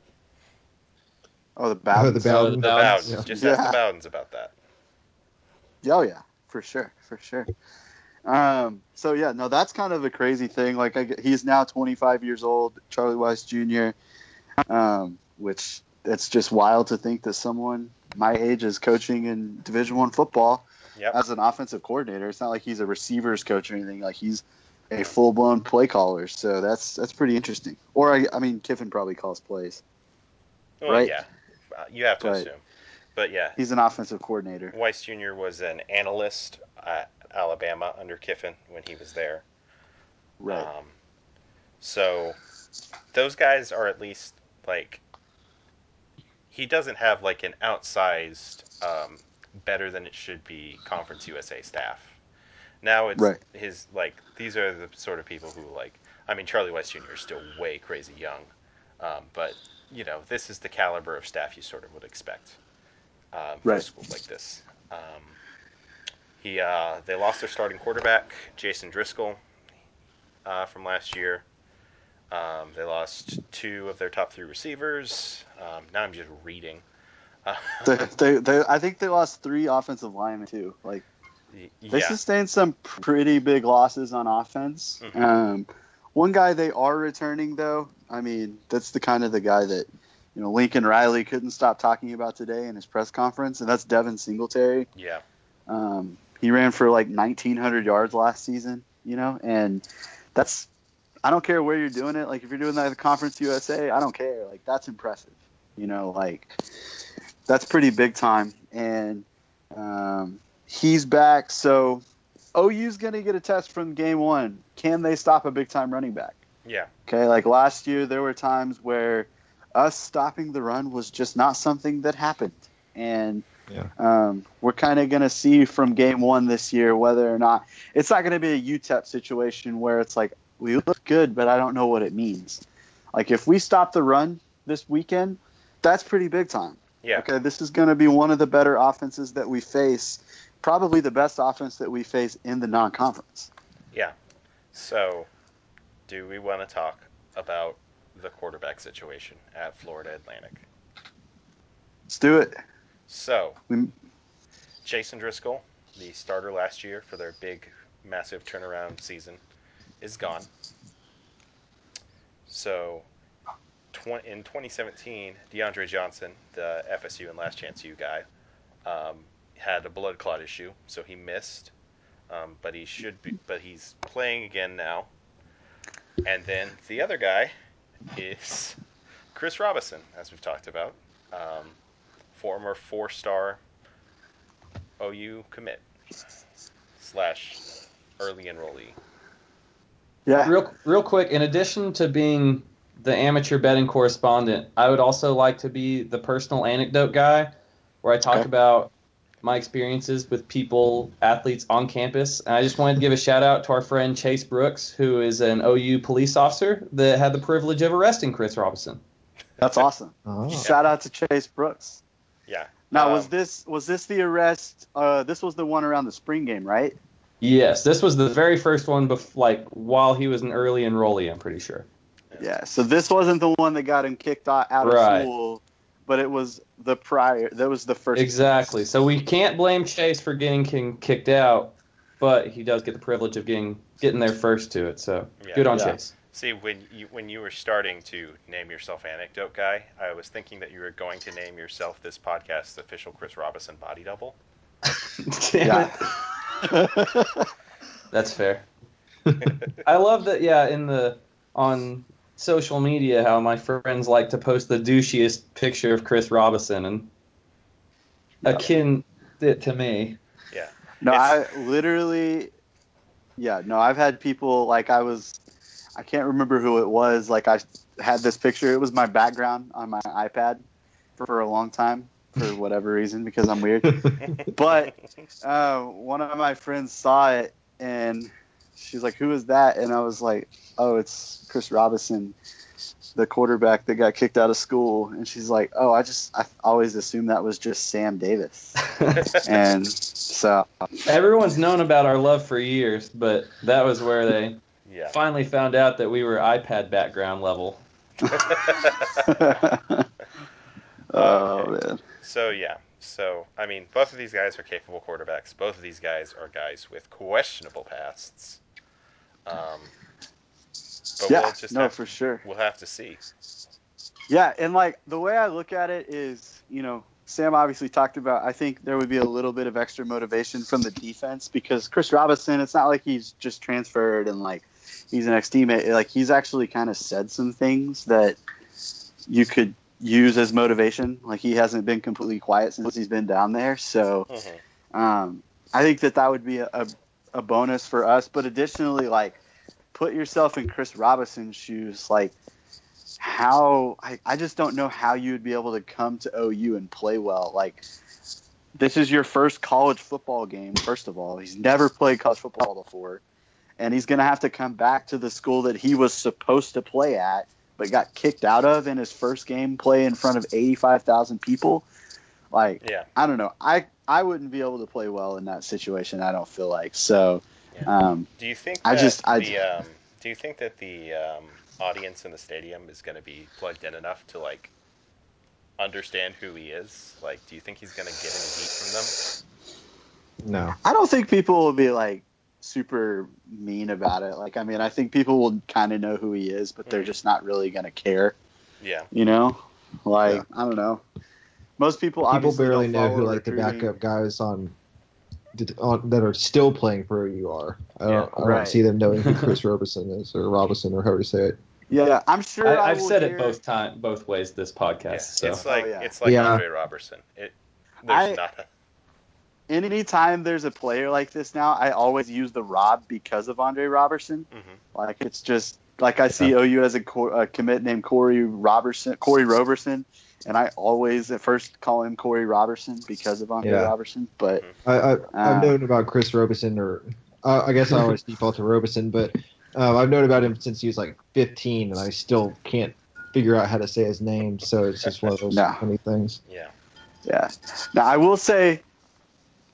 Oh, the Oh, Bowdens. the Oh, Bowdens. the The Bowdens. Bowdens. Just Yeah. ask the Bowdens about that. Oh yeah, for sure, for sure. Um, so yeah, no, that's kind of a crazy thing. Like I, he's now 25 years old, Charlie Weis Jr. Um, which it's just wild to think that someone my age is coaching in Division One football Yep. as an offensive coordinator. It's not like he's a receivers coach or anything. Like he's a full blown play caller. So that's that's pretty interesting. Or I, I mean, Kiffin probably calls plays. Well, right. yeah. Uh, you have to But- assume. But yeah, He's an offensive coordinator. Weis Jr. was an analyst at Alabama under Kiffin when he was there. Right. Um, so those guys are at least like he doesn't have like an outsized um, better than it should be Conference USA staff. Now it's Right. his like these are the sort of people who like I mean Charlie Weis Jr. is still way crazy young, um, but you know this is the caliber of staff you sort of would expect um, a Right. school like this. Um, he uh, they lost their starting quarterback Jason Driskel uh, from last year. Um, they lost two of their top three receivers. Um, now I'm just reading. Uh, they, they, they, I think they lost three offensive linemen too. Like they yeah, sustained some pretty big losses on offense. Mhm. Um, one guy they are returning though. I mean, that's the kind of the guy that you know Lincoln Riley couldn't stop talking about today in his press conference, and that's Devin Singletary. yeah, Um, he ran for like 1,900 yards last season, you know, and that's I don't care where you're doing it. Like if you're doing that at the Conference USA, I don't care. Like that's impressive, you know. Like that's pretty big time, and um, he's back. So OU's going to get a test from game one. Can they stop a big time running back? Yeah. Okay, like last year, there were times where us stopping the run was just not something that happened. And Yeah. um, we're kind of going to see from game one this year whether or not it's not going to be a UTEP situation where it's like, we look good, but I don't know what it means. Like, if we stop the run this weekend, that's pretty big time. Yeah. Okay, this is going to be one of the better offenses that we face, probably the best offense that we face in the non conference. Yeah. So, do we want to talk about the quarterback situation at Florida Atlantic? Let's do it. So, We- Jason Driskel, the starter last year for their big, massive turnaround season, is gone. So, tw- in 2017, DeAndre Johnson, the FSU and Last Chance U guy, um, had a blood clot issue, so he missed. Um, but he should be, but he's playing again now. And then the other guy is Chris Robinson, as we've talked about, um, former four-star OU commit slash early enrollee. Yeah. Real, real quick. In addition to being the amateur betting correspondent, I would also like to be the personal anecdote guy, where I talk Okay. about my experiences with people, athletes on campus. And I just wanted to give a shout out to our friend Chase Brooks, who is an OU police officer that had the privilege of arresting Chris Robinson. That's awesome. Oh. Shout out to Chase Brooks. Yeah. Now, was Um, this was this the arrest? Uh, this was the one around the spring game, right? Yes, this was the very first one, bef- like while he was an early enrollee. I'm pretty sure. Yeah. So this wasn't the one that got him kicked out, out Right. of school, but it was the prior. That was the first. Exactly. So we can't blame Chase for getting king kicked out, but he does get the privilege of getting getting there first to it. So Yeah. good on Yeah. Chase. See, when you when you were starting to name yourself anecdote guy, I was thinking that you were going to name yourself this podcast's official Chris Robinson body double. Damn Yeah. it. That's fair. I love that. Yeah, in the on social media, how my friends like to post the douchiest picture of Chris Robinson and akin it to me. Yeah. No, I literally. Yeah. No, I've had people like I was. I can't remember who it was. Like I had this picture. It was my background on my iPad for a long time for whatever reason because I'm weird. But uh, one of my friends saw it and she's like, "Who is that?" And I was like, "Oh, it's Chris Robinson, the quarterback that got kicked out of school." And she's like, "Oh, I just I always assumed that was just Sam Davis." And so Everyone's known about our love for years, but that was where they yeah. finally found out that we were iPad background level. oh Okay. man, So yeah. So I mean, both of these guys are capable quarterbacks. Both of these guys are guys with questionable pasts. Um, but yeah, we'll just no, have, for sure. we'll have to see. Yeah, and like the way I look at it is, you know, Sam obviously talked about. I think there would be a little bit of extra motivation from the defense because Chris Robinson. It's not like he's just transferred and like he's an ex teammate. Like he's actually kind of said some things that you could use as motivation. Like he hasn't been completely quiet since he's been down there. So Mhm. um, I think that that would be a, a, a bonus for us. But additionally, like put yourself in Chris Robinson's shoes. Like how I, I just don't know how you would be able to come to OU and play well. Like this is your first college football game. First of all, he's never played college football before, and he's going to have to come back to the school that he was supposed to play at, but got kicked out of in his first game play in front of eighty five thousand people. Like Yeah. I don't know. I I wouldn't be able to play well in that situation. I don't feel like so. Yeah. Um, Do you think I that just- I- the um, do you think that the um, audience in the stadium is going to be plugged in enough to like understand who he is? Like, do you think he's going to get any heat from them? No. I don't think people will be like super mean about it. Like I mean, I think people will kind of know who he is, but they're Mhm. just not really gonna care. Yeah. You know, like Yeah. I don't know. Most people People obviously barely don't know who like the backup guys on, on that are still playing for OU are. I don't, Yeah. I don't Right. see them knowing who Chris Robertson is or Robinson or however you say it. Yeah, I'm sure. I, I, I've said hear- it both time, both ways this podcast. Yeah. So It's like Oh, yeah. it's like Yeah. Andre Robertson. It there's I- not a anytime there's a player like this now, I always use the Rob because of Andre Robertson. hmm Like it's just like I see OU as a, co- a commit named Corey Robertson, Corey Roberson, and I always at first call him Corey Robertson because of Andre Yeah. Robertson. But I, I, Uh, I've known about Chris Robeson, or uh, I guess I always default to Robeson, but um, I've known about him since he was like 15, and I still can't figure out how to say his name. So it's just one of those No. funny things. Yeah. yeah, now I will say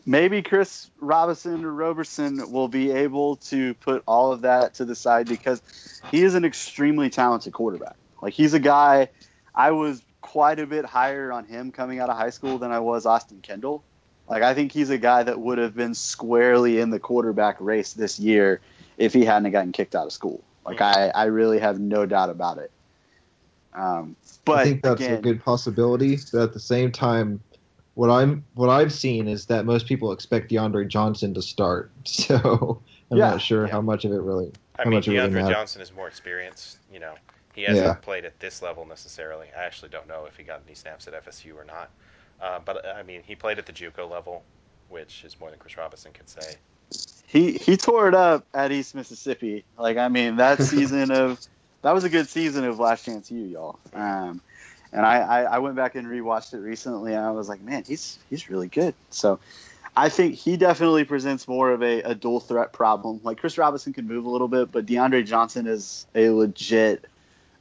maybe Chris Robinson or Roberson will be able to put all of that to the side because he is an extremely talented quarterback. Like he's a guy I was quite a bit higher on him coming out of high school than I was Austin Kendall. Like I think he's a guy that would have been squarely in the quarterback race this year if he hadn't gotten kicked out of school. Like I, I really have no doubt about it. Um, but I think that's again, a good possibility, but at the same time, what I'm what I've seen is that most people expect DeAndre Johnson to start. So I'm Yeah. not sure Yeah. how much of it really. I mean, much it really DeAndre. Johnson is more experienced. You know, he hasn't Yeah. played at this level necessarily. I actually don't know if he got any snaps at FSU or not. Uh, but I mean, he played at the JUCO level, which is more than Chris Robinson could say. he he tore it up at East Mississippi. Like I mean, that season of that was a good season of Last Chance U, y'all. Um, and I, I I went back and rewatched it recently, and I was like, man, he's he's really good. So. I think he definitely presents more of a, a dual threat problem. Like Chris Robinson can move a little bit, but DeAndre Johnson is a legit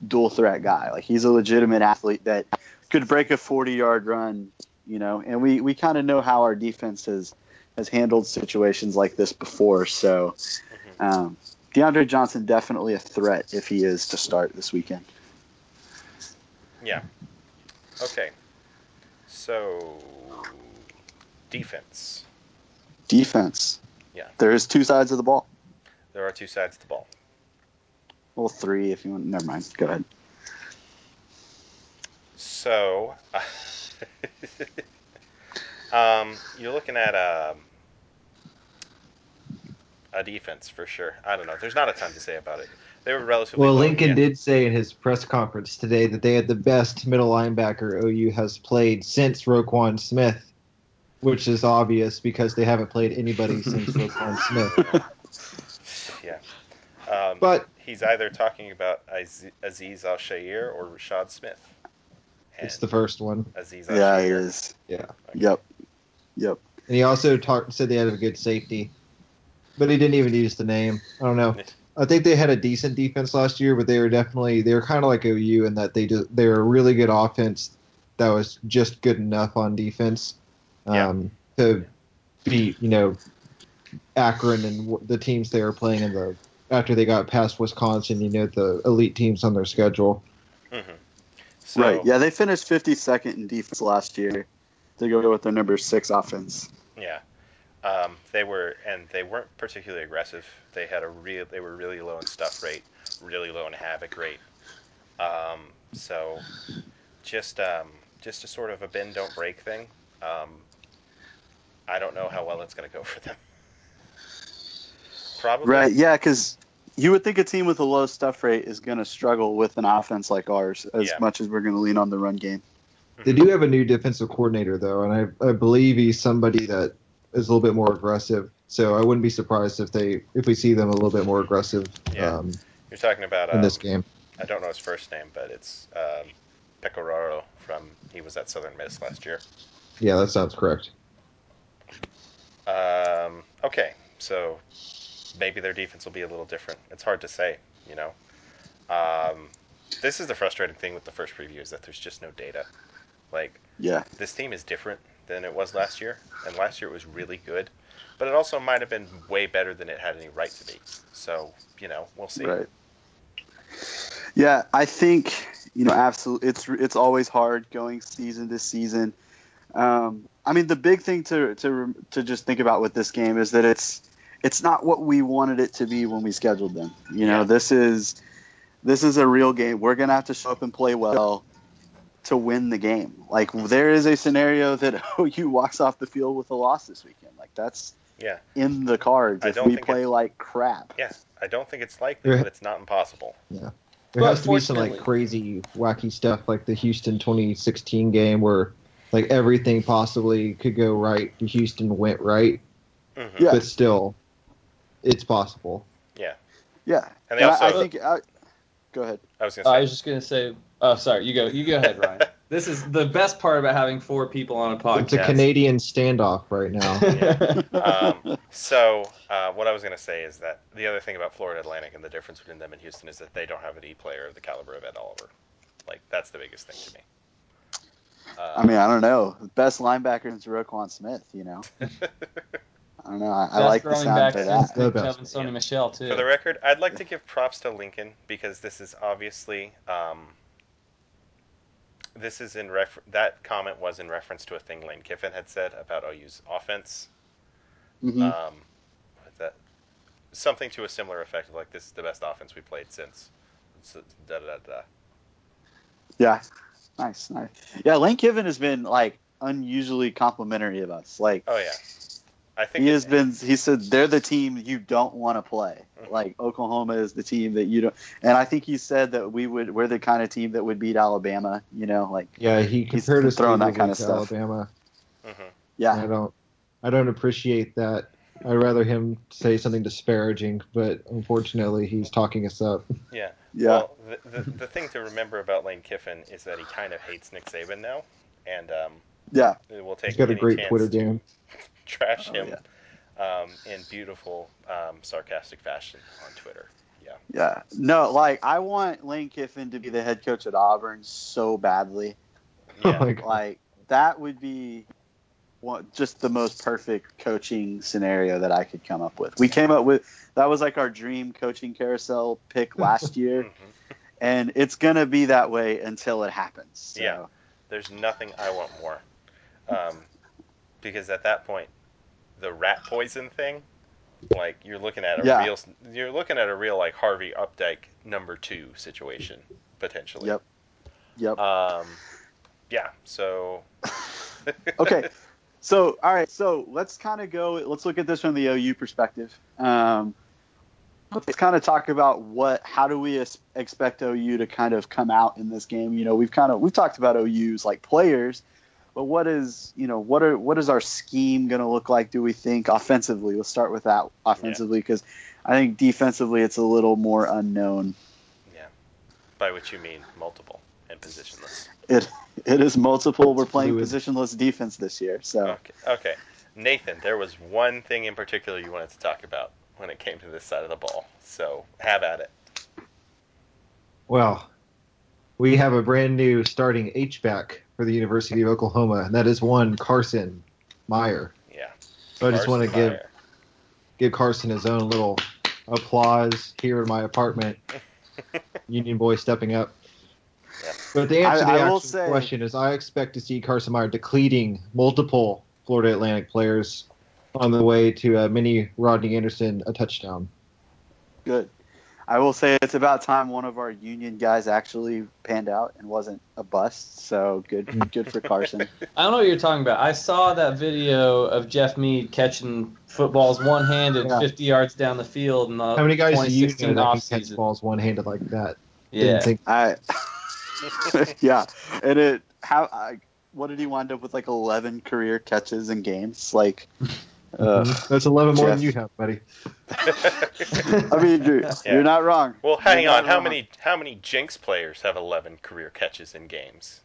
dual threat guy. Like he's a legitimate athlete that could break a 40 yard run, you know, and we, we kind of know how our defense has, has handled situations like this before. So um, DeAndre Johnson definitely a threat if he is to start this weekend. Yeah. Okay. So, defense. Defense. Yeah. There is two sides of the ball. There are two sides to the ball. Well, three if you want. Never mind. Go ahead. So, um, you're looking at um, a defense for sure. I don't know. There's not a ton to say about it. They were relatively Well, low, Lincoln yeah. did say in his press conference today that they had the best middle linebacker OU has played since Roquan Smith, which is obvious because they haven't played anybody since Roquan Smith. Yeah. Um, But he's either talking about Azeez, Azeez Al Shaair or Rashad Smith. And it's the first one. Azeez Al Yeah, it Shaair. is. Yeah. Yep. Yep. And he also talked said they had a good safety, but he didn't even use the name. I don't know. I think they had a decent defense last year, but they were definitely they were kind of like OU in that they just they were a really good offense that was just good enough on defense Yeah. um, to beat you know Akron and the teams they were playing in the after they got past Wisconsin. You know the elite teams on their schedule. Mhm. So, right. Yeah, they finished 52nd in defense last year. They go with their number six offense. Yeah. Um, they were, and they weren't particularly aggressive. They had a real, they were really low in stuff rate, really low in havoc rate. Um, so, just, um, just a sort of a bend don't break thing. Um, I don't know how well it's going to go for them. Probably. Right. Yeah, because you would think a team with a low stuff rate is going to struggle with an offense like ours as Yeah. much as we're going to lean on the run game. They do have a new defensive coordinator though, and I, I believe he's somebody that is a little bit more aggressive. So I wouldn't be surprised if they if we see them a little bit more aggressive Yeah. um, You're talking about in um, this game. I don't know his first name, but it's um, Pecoraro from. He was at Southern Miss last year. Yeah, that sounds correct. Um, okay, so maybe their defense will be a little different. It's hard to say, you know. Um, this is the frustrating thing with the first preview is that there's just no data. Like Yeah. this team is different than it was last year, and last year it was really good, but it also might have been way better than it had any right to be. So you know, we'll see. Right. Yeah, I think you know, absolutely. It's it's always hard going season to season. Um, I mean, the big thing to to to just think about with this game is that it's it's not what we wanted it to be when we scheduled them. You know, Yeah. this is this is a real game. We're gonna have to show up and play well to win the game. Like there is a scenario that OU walks off the field with a loss this weekend. Like that's Yeah, in the cards I if don't we play like crap. yeah. I don't think it's likely, but it's not impossible. Yeah. There But has to be some like crazy, wacky stuff like the Houston 2016 game where like everything possibly could go right. Houston went right, Mhm. Yeah. but still, it's possible. Yeah. Yeah. And they I- also, I, think. I, go ahead. I was gonna I was just gonna say. Oh, sorry. You go. You go ahead, Ryan. this is the best part about having four people on a podcast. It's a Canadian standoff right now. um, so uh, what I was going to say is that the other thing about Florida Atlantic and the difference between them and Houston is that they don't have an E player of the caliber of Ed Oliver. Like that's the biggest thing to me. Uh, I mean, I don't know. The best linebacker is Roquan Smith. You know. I don't know. I, I like the sound back of since that. The Nick best. Chubb and Sony Yeah. Michel too. for the record, I'd like to give props to Lincoln because this is obviously um, this is in refer- that comment was in reference to a thing Lane Kiffin had said about OU's offense. Mhm. Um, that something to a similar effect of like this is the best offense we played since. s- Da da da da. Yeah. Nice, nice. Yeah, Lane Kiffin has been like unusually complimentary of us. Like Oh yeah, I think he has been. He said they're the team you don't want to play. Mhm. Like Oklahoma is the team that you don't. And I think he said that we would. We're the kind of team that would beat Alabama. You know, like yeah, he He's compared us throwing that kind of to stuff. Alabama. Mhm. yeah, I don't, I don't appreciate that. I'd rather him say something disparaging, but unfortunately, he's talking us up. Yeah. yeah, Well, the, the the thing to remember about Lane Kiffin is that he kind of hates Nick Saban now, and um, yeah. it will take He's got a great chance Twitter to game. trash Oh, him um, in beautiful, um, sarcastic fashion on Twitter. Yeah. Yeah. No, like I want Lane Kiffin to be the head coach at Auburn so badly. Yeah. Oh. Like that would be one, just the most perfect coaching scenario that I could come up with. We came up with that was like our dream coaching carousel pick last year, Mhm. and it's gonna be that way until it happens. So, Yeah. There's nothing I want more, um, because at that point, the rat poison thing, like you're looking at a Yeah. real, you're looking at a real like Harvey Updike number two situation potentially. Yep. Yep. Um, yeah. So. okay. So, all right. So let's kind of go. Let's look at this from the OU perspective. Um, let's kind of talk about what, how do we expect OU to kind of come out in this game? You know, we've kind of we've talked about OU's like players, but what is you know what are what is our scheme going to look like? Do we think offensively? Let's start with that offensively because I think defensively it's a little more unknown. Yeah. By which you mean multiple and positionless. It it is multiple. We're playing fluid. positionless defense this year, so. Okay. Okay. Nathan, there was one thing in particular you wanted to talk about when it came to this side of the ball. So have at it. Well, we have a brand new starting H-back for the University of Oklahoma, and that is one Carson Meier. Yeah. So I just want to give give Carson his own little applause here in my apartment. Union boy stepping up. Yeah. But the answer I- to the I actual say- question is I expect to see Carson Meier depleting multiple Florida Atlantic players on the way to uh, a mini Rodney Anderson a touchdown. Good. I will say it's about time one of our union guys actually panned out and wasn't a bust. So good, mm. good for Carson. I don't know what you're talking about. I saw that video of Jeff Mead catching footballs one-handed, Yeah. 50 yards down the field in the How many guys do you know that can catch season. balls one handed like that? Yeah. Didn't think I, yeah, and it how I, what did he wind up with like 11 career catches in games? Like, uh, that's 11 more than you have, buddy. I mean, you're, Yeah. you're not wrong. well, hang You're on. How wrong. many how many Jenks players have 11 career catches in games?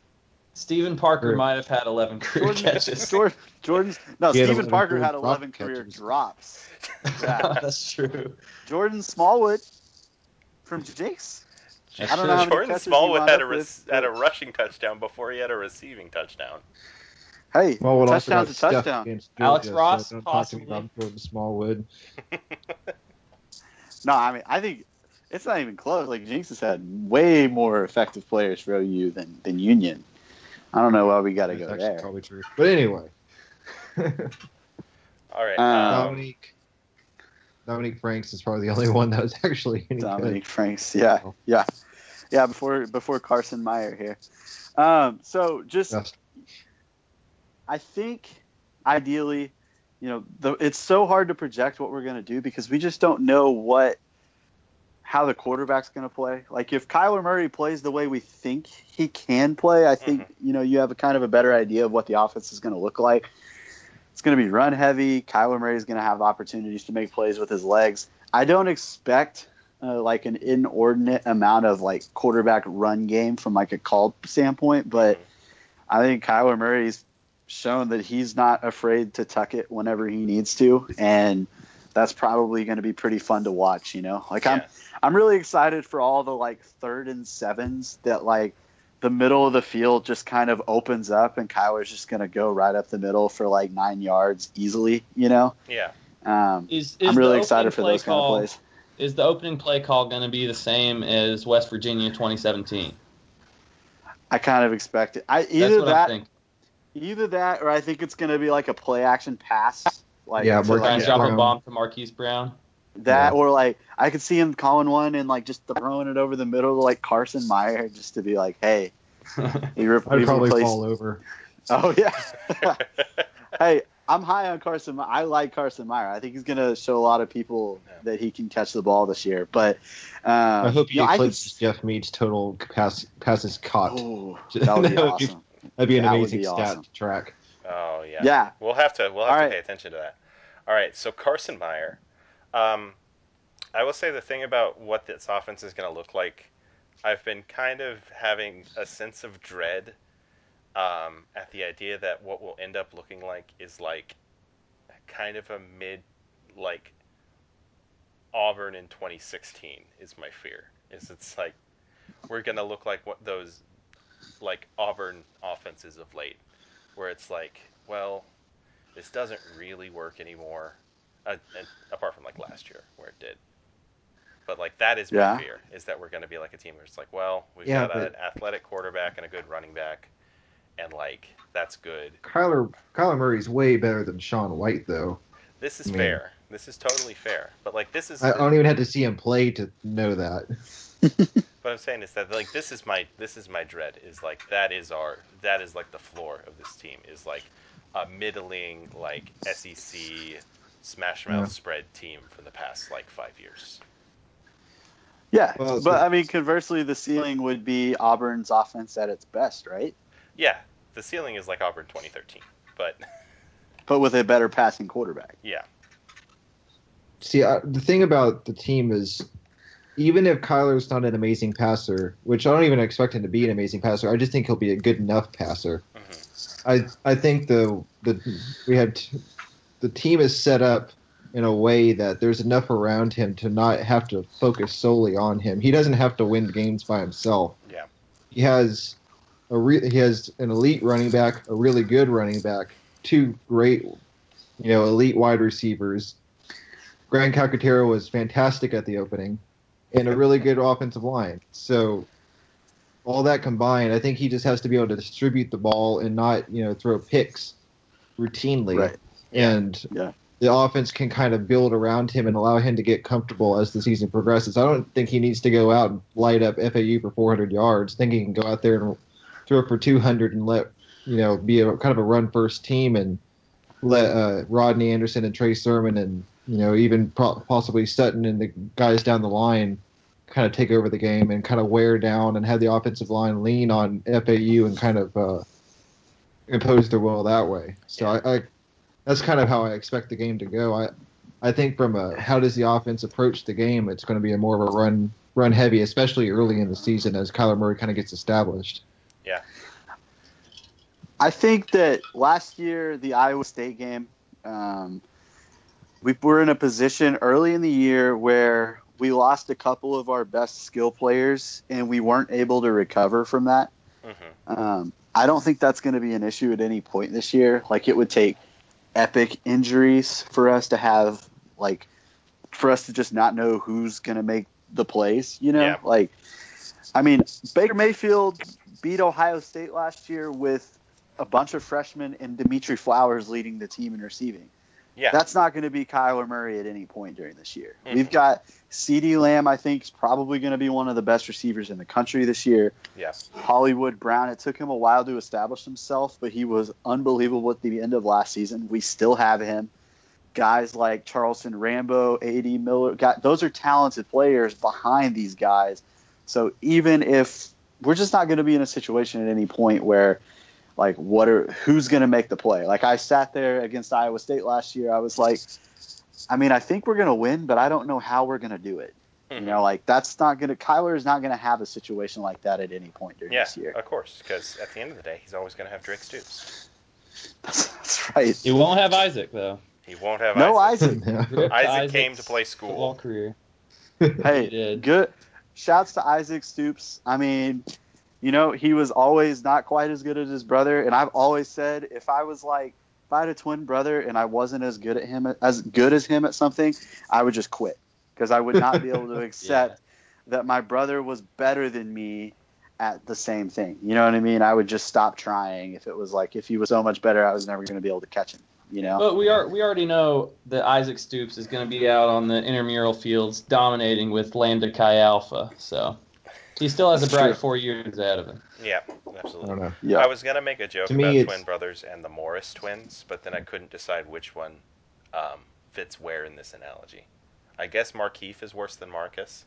Stephen Parker Sure. might have had 11 career Jordan, catches. Jordan, Jordan's no. He Stephen 11 Parker career had drop 11 career catches. drops. Yeah. That's true. Jordan Smallwood from Jenks. That's I don't know how many Jordan catches he Smallwood had a up with, had a rushing touchdown before he had a receiving touchdown. Hey, Smallwood also touchdown's a touchdown. against Alex Georgia, Ross, so don't talk to me about Jordan Smallwood. No, I mean, I think it's not even close. Like Jenks has had way more effective players for OU than than Union. I don't know why we got to go actually there. probably true. But anyway, All right. Um, Dominique Dominique Franks is probably the only one that was actually any Dominique Franks, yeah, yeah, yeah. Before before Carson Meier here. Um, so just good. Yes. I think ideally, you know, the, it's so hard to project what we're going to do because we just don't know what how the quarterback's going to play. Like if Kyler Murray plays the way we think he can play, I think you know you have a kind of a better idea of what the offense is going to look like. It's going to be run heavy. Kyler Murray is going to have opportunities to make plays with his legs. I don't expect uh, like an inordinate amount of like quarterback run game from like a call standpoint, but I think Kyler Murray's shown that he's not afraid to tuck it whenever he needs to, and that's probably going to be pretty fun to watch. You know, like I'm I'm really excited for all the like third and sevens that like the middle of the field just kind of opens up and Kyler's just going to go right up the middle for like nine yards easily. You know, Yeah. um, Is, is I'm really excited for play those call, kind of plays. Is the opening play call going to be the same as West Virginia 2017? I kind of expect it. I That's either what that I'm thinking. Either that or I think it's going to be like a play action pass. Like Yeah, to, Marquise Try like, and drop a bomb to Marquise Brown. that Yeah. or like I could see him calling one and like just throwing it over the middle to like Carson Meier just to be like, hey, he re- I'd probably replaced- fall over. Oh yeah. hey, I'm high on Carson. Me- I like Carson Meier. I think he's gonna show a lot of people Yeah. that he can catch the ball this year. But um, I hope he you know, I could Jeff Mead's total pass passes caught. Oh, that would be That would be- awesome. That'd be an that amazing be stat awesome. to track. Oh yeah. Yeah. We'll have to we'll have All to right. pay attention to that. All right. So Carson Meier, um, I will say the thing about what this offense is going to look like. I've been kind of having a sense of dread um, at the idea that what we'll end up looking like is like kind of a mid like Auburn in 2016 is my fear. Is it's like we're gonna look like what those like Auburn offenses of late, where it's like, well, this doesn't really work anymore, uh, and apart from like last year where it did. But like that is my Yeah. fear is that we're gonna be like a team where it's like, well, we've Yeah, got but- an athletic quarterback and a good running back, and like that's good. Kyler Kyler Murray's way better than Sean White though. This is I mean- fair. This is totally fair. But like this is I, I don't even have to see him play to know that. What I'm saying is that like this is my this is my dread is like that is our that is like the floor of this team is like a middling like SEC smash mouth Yeah. spread team for the past like five years. Yeah, Well, but I mean, conversely, the ceiling would be Auburn's offense at its best, right? Yeah, the ceiling is like Auburn 2013, but But with a better passing quarterback. yeah, See, I, the thing about the team is, even if Kyler's not an amazing passer, which I don't even expect him to be an amazing passer, I just think he'll be a good enough passer. Mhm. I I think the the we had t- the team is set up in a way that there's enough around him to not have to focus solely on him. He doesn't have to win games by himself. Yeah. He has a re- he has an elite running back, a really good running back, two great, you know, elite wide receivers. Grant Calcaterra was fantastic at the opening, and a really good offensive line. So all that combined, I think he just has to be able to distribute the ball and not, you know, throw picks routinely. Right. And Yeah. the offense can kind of build around him and allow him to get comfortable as the season progresses. I don't think he needs to go out and light up FAU for 400 yards. I think he can go out there and throw for 200 and let, you know, be a kind of a run first team and let uh, Rodney Anderson and Trey Sermon and, you know, even po- possibly Sutton and the guys down the line kind of take over the game and kind of wear down and have the offensive line lean on FAU and kind of uh, impose their will that way. So I, I that's kind of how I expect the game to go. I I think from a how does the offense approach the game, it's going to be a more of a run run heavy, especially early in the season as Kyler Murray kind of gets established. Yeah. I think that last year, the Iowa State game, um, we were in a position early in the year where we lost a couple of our best skill players and we weren't able to recover from that. hmm Um, I don't think that's going to be an issue at any point this year. Like it would take epic injuries for us to have like for us to just not know who's going to make the plays. You know, Yeah. like I mean Baker Mayfield beat Ohio State last year with a bunch of freshmen and Dimitri Flowers leading the team in receiving. Yeah. That's not going to be Kyler Murray at any point during this year. Mhm. We've got CeeDee Lamb, I think, is probably going to be one of the best receivers in the country this year. Yes. Hollywood Brown, it took him a while to establish himself, but he was unbelievable at the end of last season. We still have him. guys like Charleston Rambo, AD Miller, got, those are talented players behind these guys. So even if we're just not going to be in a situation at any point where like what are who's going to make the play? Like I sat there against Iowa State last year, I was like I mean, I think we're going to win, but I don't know how we're going to do it. You mm-hmm. know, like that's not going to Kyler is not going to have a situation like that at any point during Yeah, this year. of course, because at the end of the day, he's always going to have Drake Stoops. That's, that's right. He won't have Isaac though. He won't have Isaac No Isaac. Isaac. Yeah. Isaac came to play school. Football career. Hey, He did. good. Shouts to Isaac Stoops. I mean, you know, he was always not quite as good as his brother, and I've always said if I was like if I had a twin brother and I wasn't as good at him as good as him at something, I would just quit because I would not be able to accept that my brother was better than me at the same thing. You know what I mean? I would just stop trying if it was like if he was so much better, I was never going to be able to catch him. You know? But we are we already know that Isaac Stoops is going to be out on the intramural fields dominating with Lambda Chi Alpha. So he still has a bright true. four years ahead of him. Yeah, I absolutely. don't know. Yeah. I was gonna make a joke To me, about it's- twin brothers and the Morris twins, but then I couldn't decide which one um, fits where in this analogy. I guess Markeith is worse than Marcus.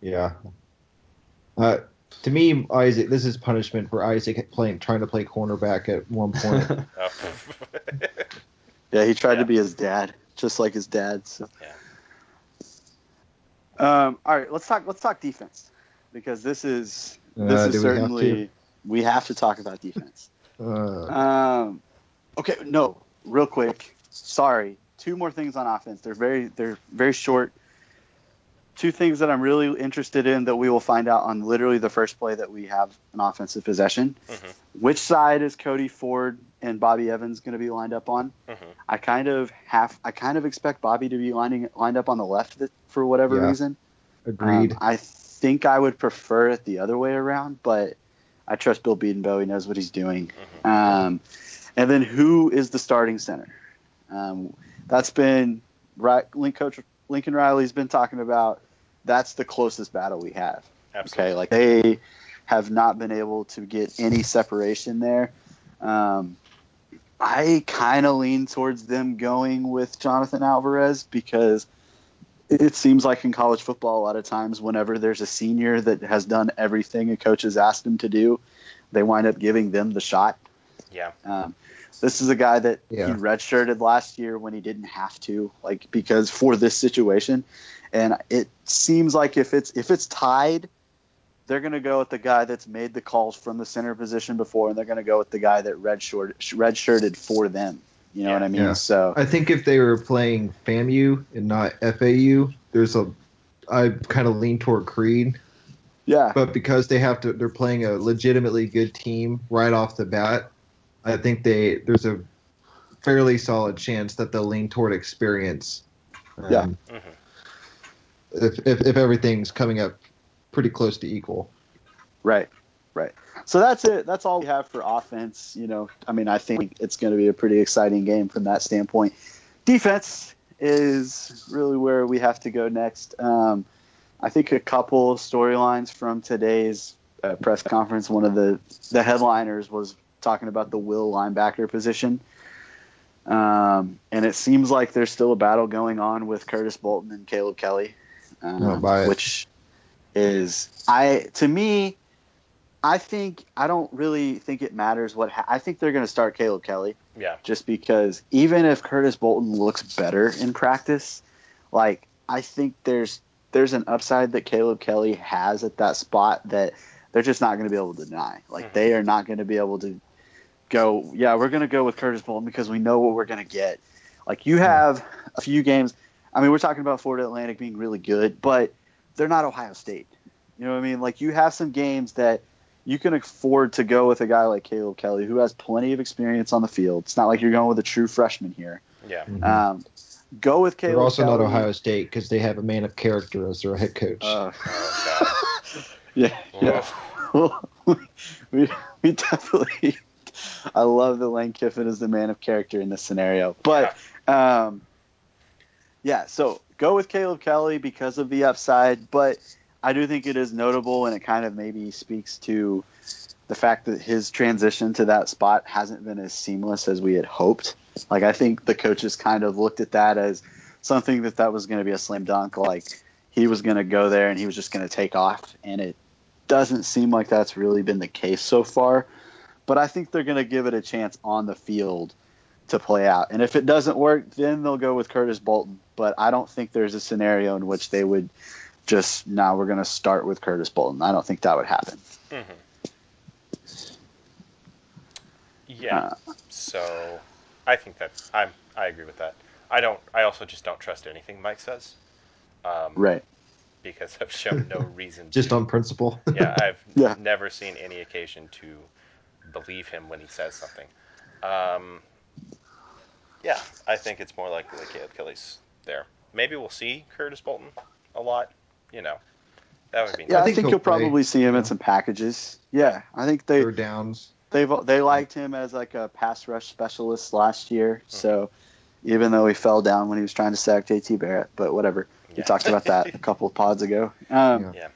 Yeah. Uh, to me, Isaac, this is punishment for Isaac playing, trying to play cornerback at one point. Oh. Yeah, he tried Yeah. to be his dad, just like his dad. So. Yeah. Um, all right, let's talk. Let's talk defense because this is Uh, this is do we have certainly we have to talk about defense. Uh, Um, okay, no, real quick. Sorry, two more things on offense. They're very they're very short. Two things that I'm really interested in that we will find out on literally the first play that we have an offensive possession. Mhm. Which side is Cody Ford and Bobby Evans going to be lined up on? Mhm. I kind of have I kind of expect Bobby to be lining lined up on the left for whatever Yeah. reason. agreed. Um, I think I would prefer it the other way around, but I trust Bill Bedenbaugh. He knows what he's doing. Mhm. Um, and then who is the starting center? Um, that's been right. Link coach Lincoln Riley's been talking about. That's the closest battle we have. Absolutely. Okay, like they have not been able to get any separation there. Um, I kind of lean towards them going with Jonathan Alvarez because it seems like in college football, a lot of times, whenever there's a senior that has done everything a coach has asked him to do, they wind up giving them the shot. Yeah. Um, this is a guy that Yeah. he redshirted last year when he didn't have to, like because for this situation, and it seems like if it's if it's tied, they're going to go with the guy that's made the calls from the center position before, and they're going to go with the guy that redshirted redshirted for them. You know Yeah. what I mean? Yeah. So I think if they were playing FAMU and not FAU, there's a I kind of lean toward Creed, yeah, but because they have to, they're playing a legitimately good team right off the bat. I think they there's a fairly solid chance that they'll lean toward experience. Um, Yeah. Mhm. If, if if everything's coming up pretty close to equal. Right, right. So that's it. That's all we have for offense. You know, I mean, I think it's going to be a pretty exciting game from that standpoint. Defense is really where we have to go next. Um, I think a couple storylines from today's uh, press conference. One of the the headliners was talking about the will linebacker position. Um, and it seems like there's still a battle going on with Curtis Bolton and Caleb Kelly, um, which is I to me, I think I don't really think it matters what ha- I think they're going to start Caleb Kelly Yeah. just because even if Curtis Bolton looks better in practice, like I think there's there's an upside that Caleb Kelly has at that spot that they're just not going to be able to deny. Like Mhm. they are not going to be able to go, yeah, we're going to go with Curtis Bolton because we know what we're going to get. Like you have a few games. I mean, we're talking about Florida Atlantic being really good, but they're not Ohio State. You know what I mean? Like you have some games that you can afford to go with a guy like Caleb Kelly who has plenty of experience on the field. It's not like you're going with a true freshman here. Yeah. Um, go with Caleb. They're also Kelly. not Ohio State because they have a man of character as their head coach. Uh, Oh yeah, god. yeah. we, we definitely. I love that Lane Kiffin is the man of character in this scenario, but um, yeah. So go with Caleb Kelly because of the upside, but I do think it is notable, and it kind of maybe speaks to the fact that his transition to that spot hasn't been as seamless as we had hoped. Like I think the coaches kind of looked at that as something that that was going to be a slam dunk. Like he was going to go there and he was just going to take off, and it doesn't seem like that's really been the case so far. But I think they're going to give it a chance on the field to play out. And if it doesn't work, then they'll go with Curtis Bolton. But I don't think there's a scenario in which they would just now we're going to start with Curtis Bolton. I don't think that would happen. Mm-hmm. Yeah. Uh, so I think that I'm I agree with that. I don't. I also just don't trust anything Mike says. Um, right. Because I've shown no reason. Just to, on principle. yeah, I've Yeah. never seen any occasion to believe him when he says something. Um, yeah, I think it's more likely that Caleb Kelly's there. Maybe we'll see Curtis Bolton a lot. You know, that would be Yeah, I nice. think, think you'll play, probably see him in some packages. Yeah, I think they Third downs. they've they liked him as like a pass rush specialist last year. So even though he fell down when he was trying to sack JT Barrett, but whatever. We Yeah. talked about that a couple of pods ago. Um, Yeah. Yeah.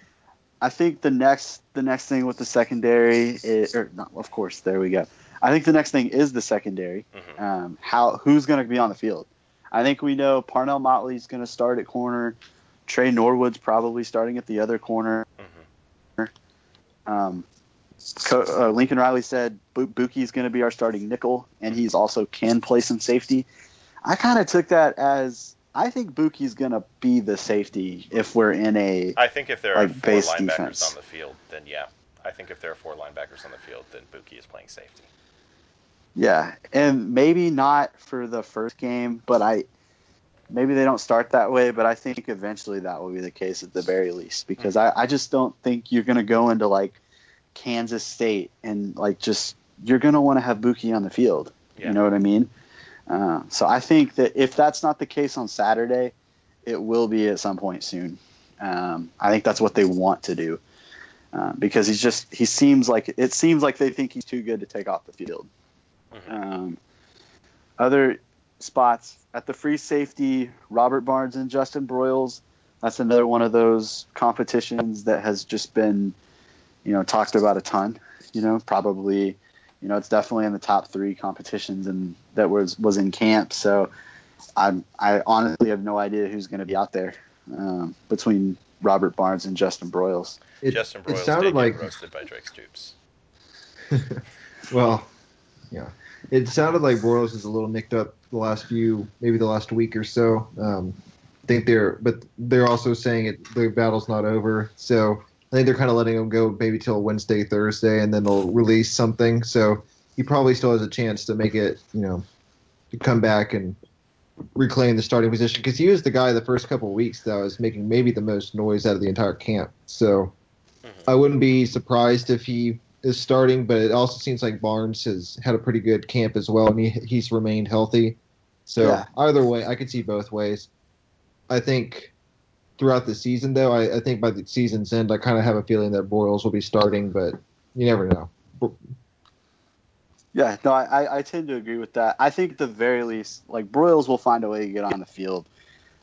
I think the next the next thing with the secondary is, or not, of course, there we go. I think the next thing is the secondary. Mhm. Um, how who's going to be on the field? I think we know Parnell Motley's going to start at corner. Tre Norwood's probably starting at the other corner. Mhm. Um, Co- uh, Lincoln Riley said Bu- Buki's going to be our starting nickel, and he's also can play some safety. I kind of took that as I think Buki's going to be the safety if we're in a I think if there are Like four base linebackers defense. on the field, then yeah. I think if there are four linebackers on the field, then Buki is playing safety. Yeah, and maybe not for the first game, but I maybe they don't start that way, but I think eventually that will be the case at the very least because I, I just don't think you're gonna go into like Kansas State and like just you're gonna want to have Buki on the field. Yeah. You know what I mean? Uh, so I think that if that's not the case on Saturday, it will be at some point soon. Um, I think that's what they want to do uh, because he's just he seems like it seems like they think he's too good to take off the field. Mhm. Um, other spots at the free safety, Robert Barnes and Justin Broiles. That's another one of those competitions that has just been, you know, talked about a ton. You know, probably, you know, it's definitely in the top three competitions and that was was in camp. So, I'm I honestly have no idea who's going to be out there um, between Robert Barnes and Justin Broiles. It, Justin it Broiles sounded like get roasted by Drake Stoops. well, yeah. It sounded like Broiles is a little nicked up the last few, maybe the last week or so. Um, I think they're, but they're also saying it. The battle's not over, so I think they're kind of letting him go maybe till Wednesday, Thursday, and then they'll release something. So he probably still has a chance to make it, you know, to come back and reclaim the starting position because he was the guy the first couple of weeks that was making maybe the most noise out of the entire camp. So Mhm. I wouldn't be surprised if he is starting, but it also seems like Barnes has had a pretty good camp as well, and he, he's remained healthy. So Yeah. either way, I could see both ways. I think throughout the season, though, I, I think by the season's end, I kind of have a feeling that Boyles will be starting, but you never know. Yeah, no, I, I- tend to agree with that. I think at the very least, like Broiles will find a way to get on the field.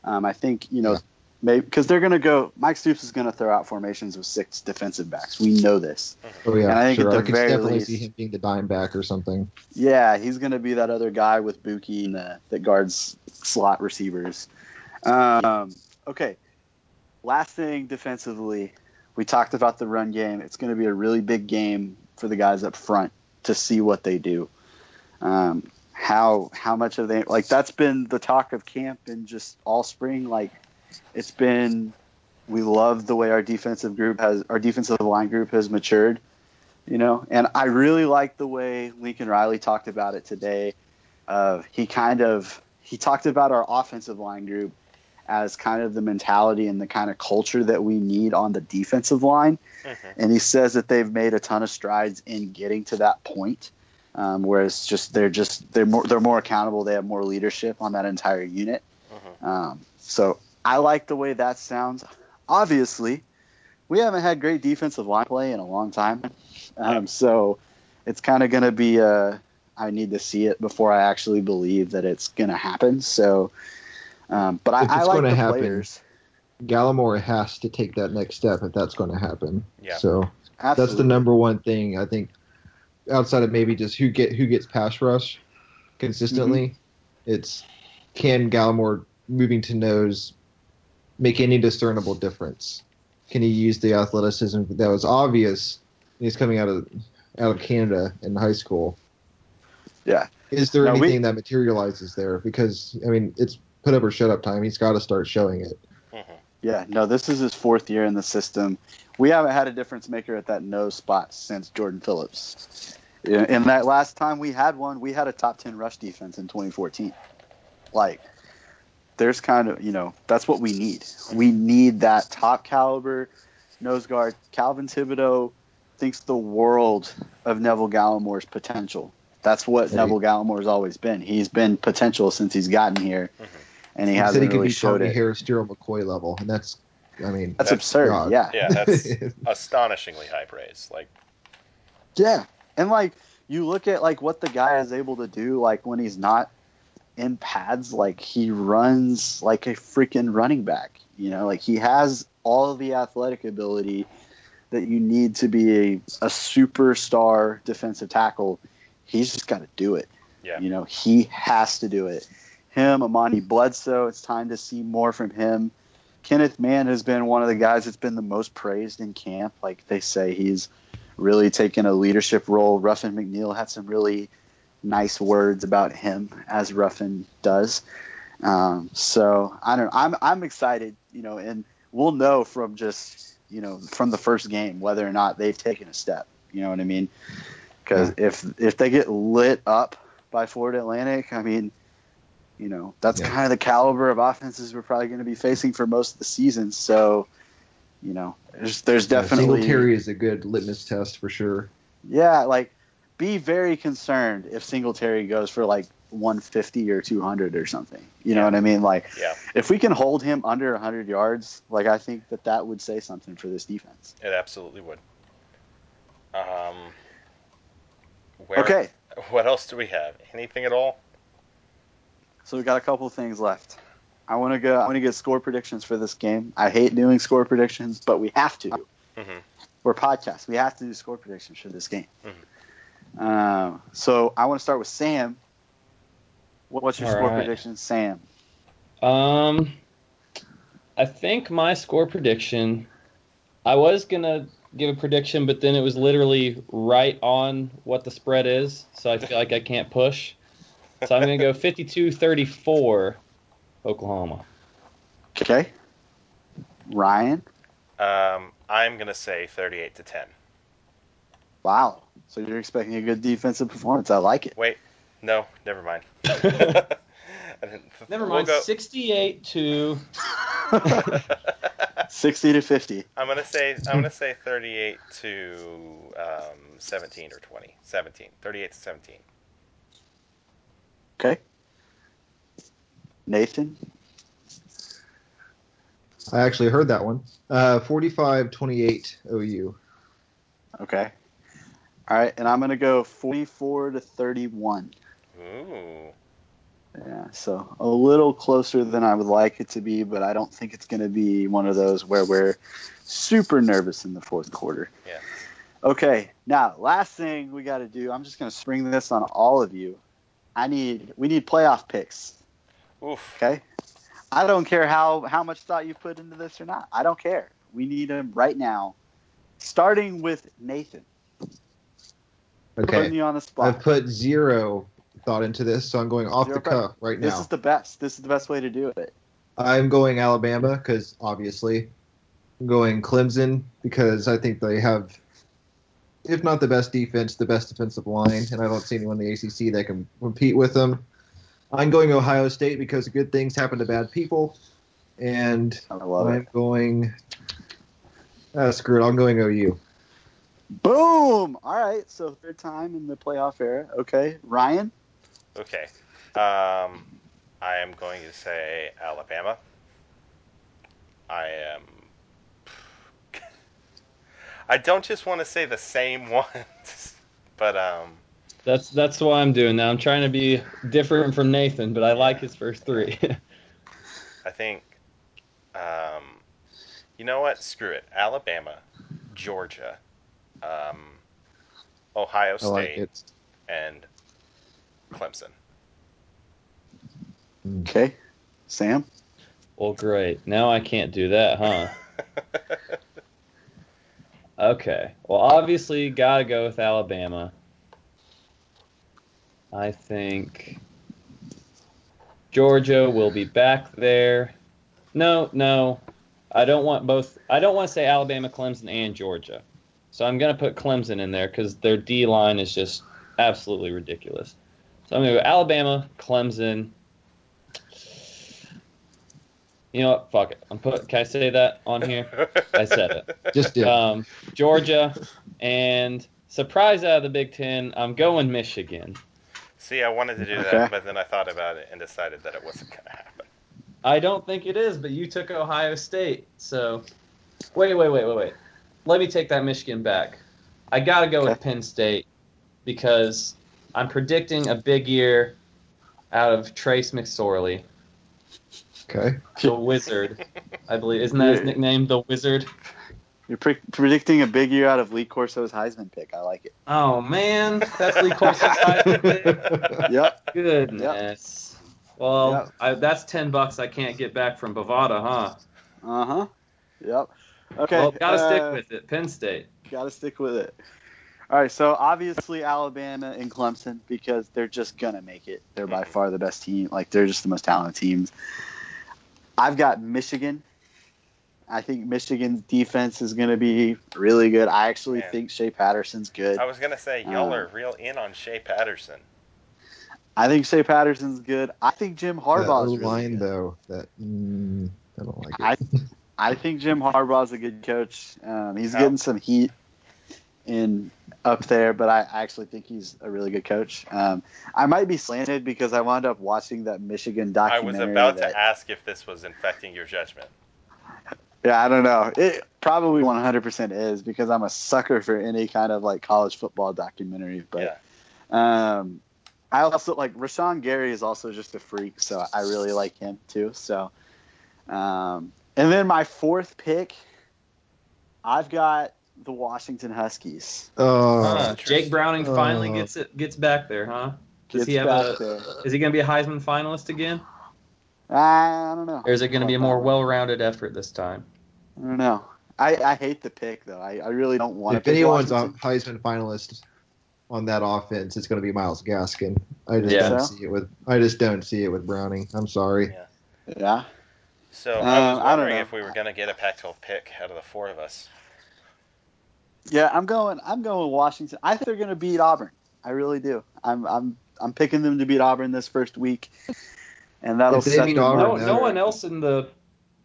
Um, I think you know. Maybe because they're going to go. Mike Stoops is going to throw out formations with six defensive backs. We know this. Oh yeah, And I think sure. at the I could very definitely least- see him being the dime back or something. Yeah, he's going to be that other guy with Buki and the, that guards slot receivers. Um, okay, last thing defensively, we talked about the run game. It's going to be a really big game for the guys up front to see what they do. Um, how how much of they like that's been the talk of camp and just all spring. Like it's been, we love the way our defensive group has our defensive line group has matured you know? And i really like the way lincoln riley talked about it today. Uh, he kind of he talked about our offensive line group as kind of the mentality and the kind of culture that we need on the defensive line. Mhm. and he says that they've made a ton of strides in getting to that point um, whereas just they're just they're more they're more accountable. They have more leadership on that entire unit. Mhm. um, so i like the way that sounds obviously we haven't had great defensive line play in a long time um, so it's kind of going to be uh, I need to see it before I actually believe that it's going to happen. So, um, but I, If I like gonna the happen, players. Gallimore has to take that next step if that's going to happen. Yeah. So Absolutely. that's the number one thing I think. Outside of maybe just who get who gets pass rush consistently, It's can Gallimore moving to nose make any discernible difference? Can he use the athleticism that was obvious he's coming out of out of Canada in high school? Yeah. Is there No, we- anything that materializes there? Because I mean, it's put up or shut up time. He's got to start showing it. Mhm. Yeah, no, this is his fourth year in the system. We haven't had a difference maker at that nose spot since Jordan Phillips. In in that last time we had one, we had a top 10 rush defense in 2014. Like, there's kind of, you know, that's what we need. We need that top caliber nose guard. Calvin Thibodeaux thinks the world of Neville Gallimore's potential. That's what Right. Neville Gallimore's always been. He's been potential since he's gotten here, Mhm. and he He hasn't he could really be showed Tommie it. Harris, Gerald McCoy level, and that's, I mean, That's, That's absurd. God. Yeah. Yeah, that's astonishingly high praise. Like, Yeah. And like you look at like what the guy is able to do like when he's not in pads like he runs like a freaking running back. You know, like he has all the athletic ability that you need to be a, a superstar defensive tackle. He's just got to do it. yeah, You know, he has to do it. Him, Amani Bledsoe, it's time to see more from him. Kenneth Mann has been one of the guys that's been the most praised in camp. Like they say, he's really taken a leadership role. Ruffin McNeill had some really nice words about him, as Ruffin does. Um, so I don't. I'm I'm excited, you know, and we'll know from just you know from the first game whether or not they've taken a step. You know what I mean? Because if if they get lit up by Florida Atlantic, I mean, you know, that's Yeah. kind of the caliber of offenses we're probably going to be facing for most of the season. So, you know, there's there's definitely Singletary is a good litmus test for sure. yeah, like be very concerned if Singletary goes for like 150 or 200 or something. You know Yeah. what I mean? Like yeah, if we can hold him under 100 yards, like I think that that would say something for this defense. it absolutely would. Um, where, Okay, What else do we have? Anything at all? so we got a couple things left. I want to go. I want to get score predictions for this game. I hate doing score predictions, but we have to. Mhm. We're podcasts. We have to do score predictions for this game. Mhm. Um, so I want to start with Sam. What- What's your All score right. prediction, Sam? Um, I think my score prediction. I was gonna give a prediction, but then it was literally right on what the spread is, so I feel like I can't push. So I'm gonna go 52-34, Oklahoma. Okay. Ryan. Um, I'm gonna say 38 to 10. Wow. So you're expecting a good defensive performance. I like it. Wait, no, never mind. I didn't- Never we'll mind. go- 68 to 60 to 50. I'm gonna say I'm gonna say 38 to um, 17 or 20. 17. 38 to 17. Okay. Nathan. I actually heard that one. Uh, 45-28 OU. Okay. All right, and I'm gonna go 44 to 31. Ooh. Yeah, so a little closer than I would like it to be, but I don't think it's gonna be one of those where we're super nervous in the fourth quarter. Yeah. Okay, now last thing we got to do. I'm just gonna spring this on all of you. I need we need playoff picks. Oof. Okay. I don't care how how much thought you put into this or not. I don't care. We need them right now. Starting with Nathan. Putting Okay. you on the I've put zero thought into this, so I'm going off Zero the cuff right now. This is the best. This is the best way to do it. I'm going Alabama because obviously. I'm going Clemson because I think they have, if not the best defense, the best defensive line, and I don't see anyone in the ACC that can compete with them. I'm going Ohio State because good things happen to bad people, and I'm it. going. Uh, screw it. I'm going OU. Boom. All right. So third time in the playoff era. Okay. Ryan. Okay. Um, I am going to say Alabama. I am. I don't just want to say the same ones, but um, That's that's what I'm doing now. I'm trying to be different from Nathan, but I like his first three. I think, um, you know what? Screw it. Alabama, Georgia, um, Ohio I like State, and Clemson. Okay, Sam. Well, great. Now I can't do that, huh? Okay. Well, obviously, gotta go with Alabama. I think Georgia will be back there. No, no. I don't want both. I don't want to say Alabama, Clemson, and Georgia. So I'm going to put Clemson in there because their D line is just absolutely ridiculous. So I'm going to go Alabama, Clemson. You know what? Fuck it. I'm put. Can I say that on here? I said it Just did. um, Georgia, and surprise out of the Big Ten, I'm going Michigan. See, I wanted to do Okay. that, but then I thought about it and decided that it wasn't going to happen. I don't think it is, but you took Ohio State, so wait, wait, wait, wait, wait. Let me take that Michigan back. I gotta go with Penn State because I'm predicting a big year out of Trace McSorley, okay. the Wizard. I believe isn't that his nickname, the Wizard? You're pre- predicting a big year out of Lee Corso's Heisman pick. I like it. Oh man, that's Lee Corso's Heisman pick. Yep. Goodness. Well, Yep. I, that's ten bucks I can't get back from Bovada, huh? Uh huh. Yep. Okay. well, gotta uh, stick with it. Penn State. Gotta stick with it. All right. So obviously Alabama and Clemson because they're just gonna make it. They're by Mhm. far the best team. Like they're just the most talented teams. I've got Michigan. I think Michigan's defense is going to be really good. I actually Man. think Shea Patterson's good. I was going to say, y'all Uh, are real in on Shea Patterson. I think Shea Patterson's good. I think Jim That Harbaugh's really line good. though, that mm, I don't like it. I I think Jim Harbaugh's a good coach. Um, he's getting some heat in up there, but I actually think he's a really good coach. Um, I might be slanted because I wound up watching that Michigan documentary. I was about that- to ask if this was infecting your judgment. Yeah, I don't know. It probably 100% is because I'm a sucker for any kind of like college football documentary. But um, I also like Rashan Gary is also just a freak, so I really like him too. So, um, and then my fourth pick, I've got the Washington Huskies. Oh, Huh, interesting. Jake Browning finally Oh. gets it gets back there, huh? Does Gets he have back a? there. Is he going to be a Heisman finalist again, I don't know. or is it going to be a more well-rounded effort this time? I don't know. I, I hate the pick though. I, I really don't want to if anyone's a Heisman finalist on that offense, it's going to be Myles Gaskin. I just Yeah. don't So? see it with. I just don't see it with Browning. I'm sorry. Yeah. Yeah. So I Um, was I don't wondering know. if we were going to get a Pac-12 pick out of the four of us. Yeah, I'm going. I'm going Washington. I think they're going to beat Auburn. I really do. I'm. I'm. I'm picking them to beat Auburn this first week, and that'll If they set them Auburn. No, no, no one else in the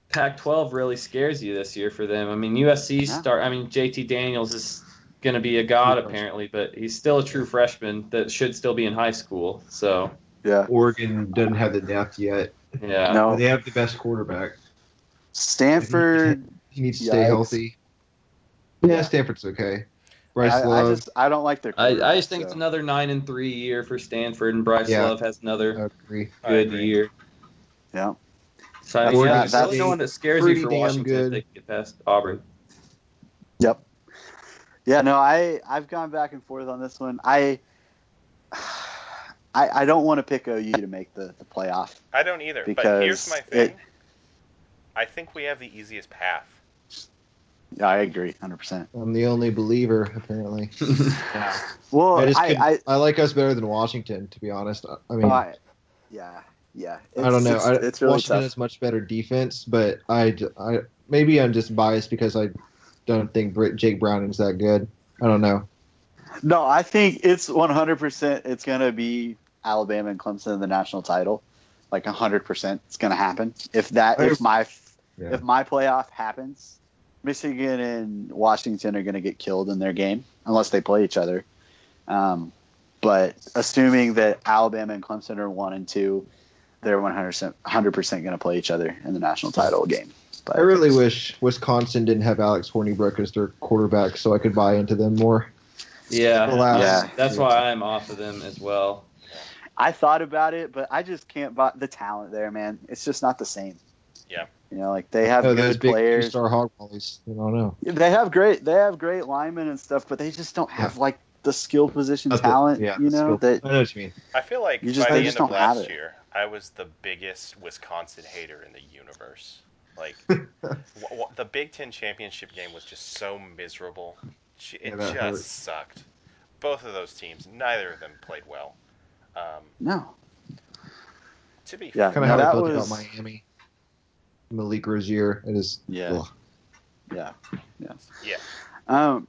Pac-12 really scares you this year for them. I mean, USC Yeah. start. I mean, JT Daniels is going to be a god apparently, but he's still a true freshman that should still be in high school. So Yeah. Oregon doesn't have the depth yet. Yeah, No. They have the best quarterback. Stanford. He needs to stay Yikes. healthy. Yeah, Yeah. Stanford's okay. Bryce I, I just. I don't like their. I, I just think it's another nine and three year for Stanford, and Bryce Yeah. Love has another I agree. I good year. Yeah. So I That's- mean, yeah, that- there's really that's no one that scares pretty you for Washington good. if they can get past Auburn. Yep. Yeah. No. I. I've gone back and forth on this one. I. I, I don't want to pick OU to make the, the playoff. I don't either. but Because here's my it- thing. I think we have the easiest path. Yeah, I agree, hundred percent. I'm the only believer, apparently. Well, I I, I, I, like us better than Washington, to be honest. I mean, I- yeah, yeah. I don't know. It's, it's really Washington tough. has much better defense, but I, j- I- maybe I'm just biased because I don't think Brit, Jake Browning's that good. I don't know. No, I think it's 100%. It's going to be Alabama and Clemson in the national title. Like 100%. It's going to happen. If that, if my, Yeah. if my playoff happens, Michigan and Washington are going to get killed in their game unless they play each other. Um, but assuming that Alabama and Clemson are one and two, they're 100% 100% going to play each other in the national title game. But I really wish Wisconsin didn't have Alex Hornibrook as their quarterback, so I could buy into them more. Yeah, Alas. Yeah. that's why I'm off of them as well. I thought about it, but I just can't buy the talent there, man. It's just not the same. Yeah. You know, like they have Oh, those good big players. two-star hog mollies. I don't know. They have great they have great linemen and stuff, but they just don't have like the skill position Not the- talent, yeah, you know, skill- that I know what you mean. I feel like You just- by they the just end of don't have last it. year, I was the biggest Wisconsin hater in the universe. Like, w- w- the Big Ten championship game was just so miserable. It Yeah, just hurt. sucked. Both of those teams, neither of them played well. Um, No. to be Yeah, kind no, of how that I felt was- about Miami. Malik Rosier. It is. Yeah. ugh. Yeah. Yes. Yeah. Um.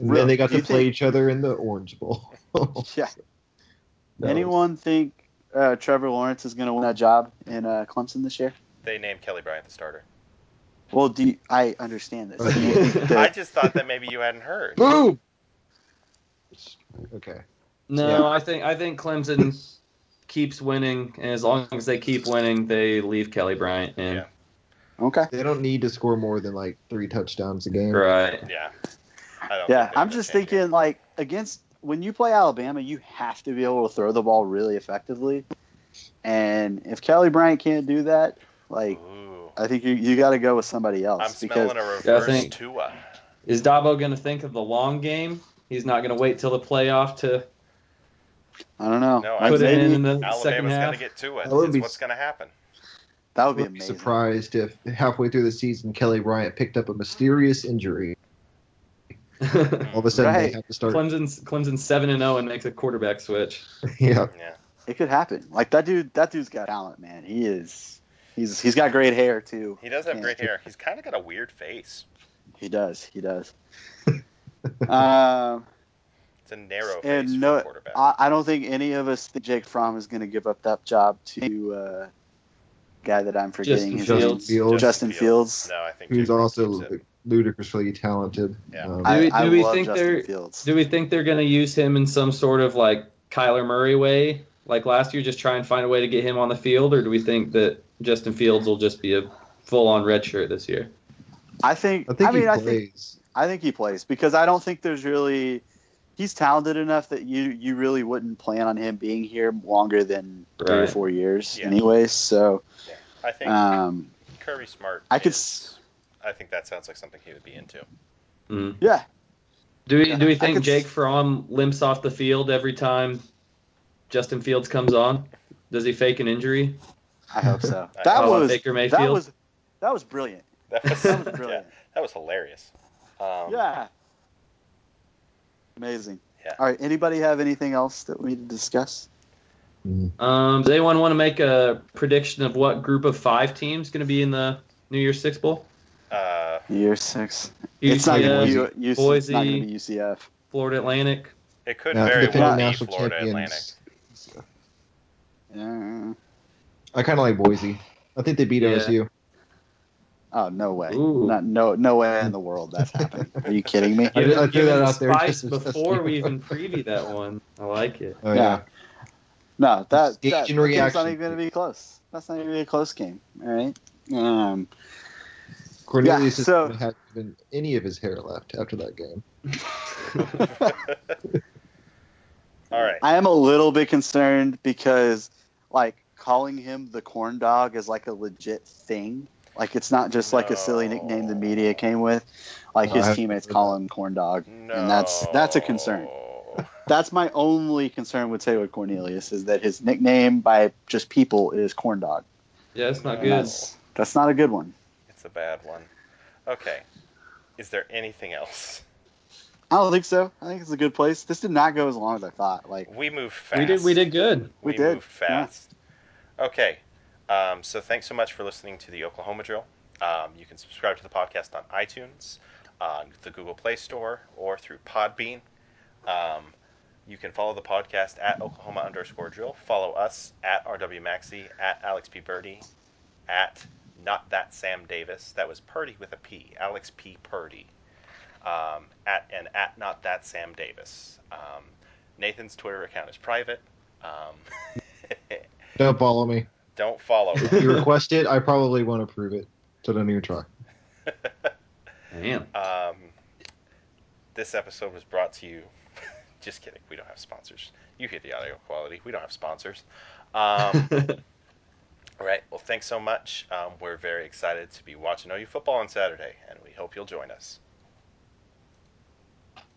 And Real- then they got to play think- each other in the Orange Bowl. Yeah. That Anyone think uh, Trevor Lawrence is going to win that job in uh, Clemson this year? they named Kelly Bryant the starter. Well, do you, I understand this? Right. Do you think I just thought that maybe you hadn't heard. Boom. Okay. No, Yeah. I think I think Clemson keeps winning, and as long as they keep winning, they leave Kelly Bryant in. Yeah. okay. They don't need to score more than like three touchdowns a game. Right. Yeah. I don't Yeah, I'm just change it. thinking like against when you play Alabama, you have to be able to throw the ball really effectively. And if Kelly Bryant can't do that, like Ooh. I think you you got to go with somebody else I'm because smelling a Yeah, I reverse think- Tua. Is Dabo going to think of the long game? He's not going to wait till the playoff to I don't know. No, I put it in in the second Alabama's half. going to get Tua. That would It's be- what's going to happen. that would I'd be be amazing. surprised if halfway through the season Kelly Bryant picked up a mysterious injury. All of a sudden Right. they have to start. Clemson's Clemson's seven and zero and makes a quarterback switch. yeah. Yeah. It could happen. Like that dude. That dude's got talent, man. He is. He's he's got great hair too. He does have Yeah. great hair. He's kind of got a weird face. He does. He does. um, It's a narrow face and for no, a quarterback. I, I don't think any of us think Jake Fromm is going to give up that job to uh, guy that I'm forgetting Justin his Fields. name. Fields, Justin Fields. No, I think he's Jake also ludicrously talented. Yeah. Um, I, Do we- do we love think Justin they're- Fields. Do we think they're going to use him in some sort of like Kyler Murray way, like last year, just try and find a way to get him on the field, or do we think that Justin Fields will just be a full-on redshirt this year? I think. I think mean, he I think plays. I think he plays because I don't think there's really. He's talented enough that you you really wouldn't plan on him being here longer than three or four years, Yeah. anyways. So, I think um, Kirby Smart. I could is- I think that sounds like something he would be into. Mm. yeah, Do we do we think could s- Jake Fromm limps off the field every time Justin Fields comes on? Does he fake an injury? I hope so. That hope was Baker that Mayfield? was that was brilliant. That was, That was yeah, brilliant. that was hilarious. Um, yeah, amazing. Yeah. All right. Anybody have anything else that we need to discuss? Um, does anyone want to make a prediction of what group of five teams going to be in the New Year's Six Bowl? Uh, Year six. It's not going to be U- Boise. Not going to be UCF. Florida Atlantic. it could Yeah, very defending well be national Florida Atlantic. champions. Yeah. I kind of like Boise. I think they beat Yeah. OSU. Oh no way! Ooh. Not, no no way in the world that's happening. Are you kidding me? I- I threw Given that out there spice just before you. we even preview that one. I like it. Oh Yeah. yeah. No, that, Gauge that, and game's not even going to be close. That's not even gonna be a close game. All right. Um, Cornelius Yeah, so- hasn't had even any of his hair left after that game. All right. I am a little bit concerned because, like, calling him the corn dog is like a legit thing. Like, it's not just like a silly nickname the media came with. Like No, his teammates call him corn dog, No. and that's that's a concern. That's my only concern with Taylor Cornelius is that his nickname by just people is corn dog. Yeah, it's not And good. That's that's not a good one. It's a bad one. Okay. Is there anything else? I don't think so. I think it's a good place. This did not go as long as I thought. Like, We move fast. We did we did good. We We, did, move fast. Okay. Um, so thanks so much for listening to the Oklahoma Drill. Um, you can subscribe to the podcast on iTunes, on the Google Play Store, or through Podbean. Um, you can follow the podcast at Oklahoma underscore drill. Follow us at RW at Alex P. Purdy, at not that Sam Davis. That was Purdy with a P. Alex P. Purdy. Um, at and at not that Sam Davis. Um, Nathan's Twitter account is private. Um, Don't follow me. Don't follow. If you request it, I probably won't approve it. So don't even try. Damn. Um, this episode was brought to you. Just kidding. We don't have sponsors. You hear the audio quality. We don't have sponsors. Um, all right. Well, thanks so much. Um, we're very excited to be watching OU football on Saturday, and we hope you'll join us.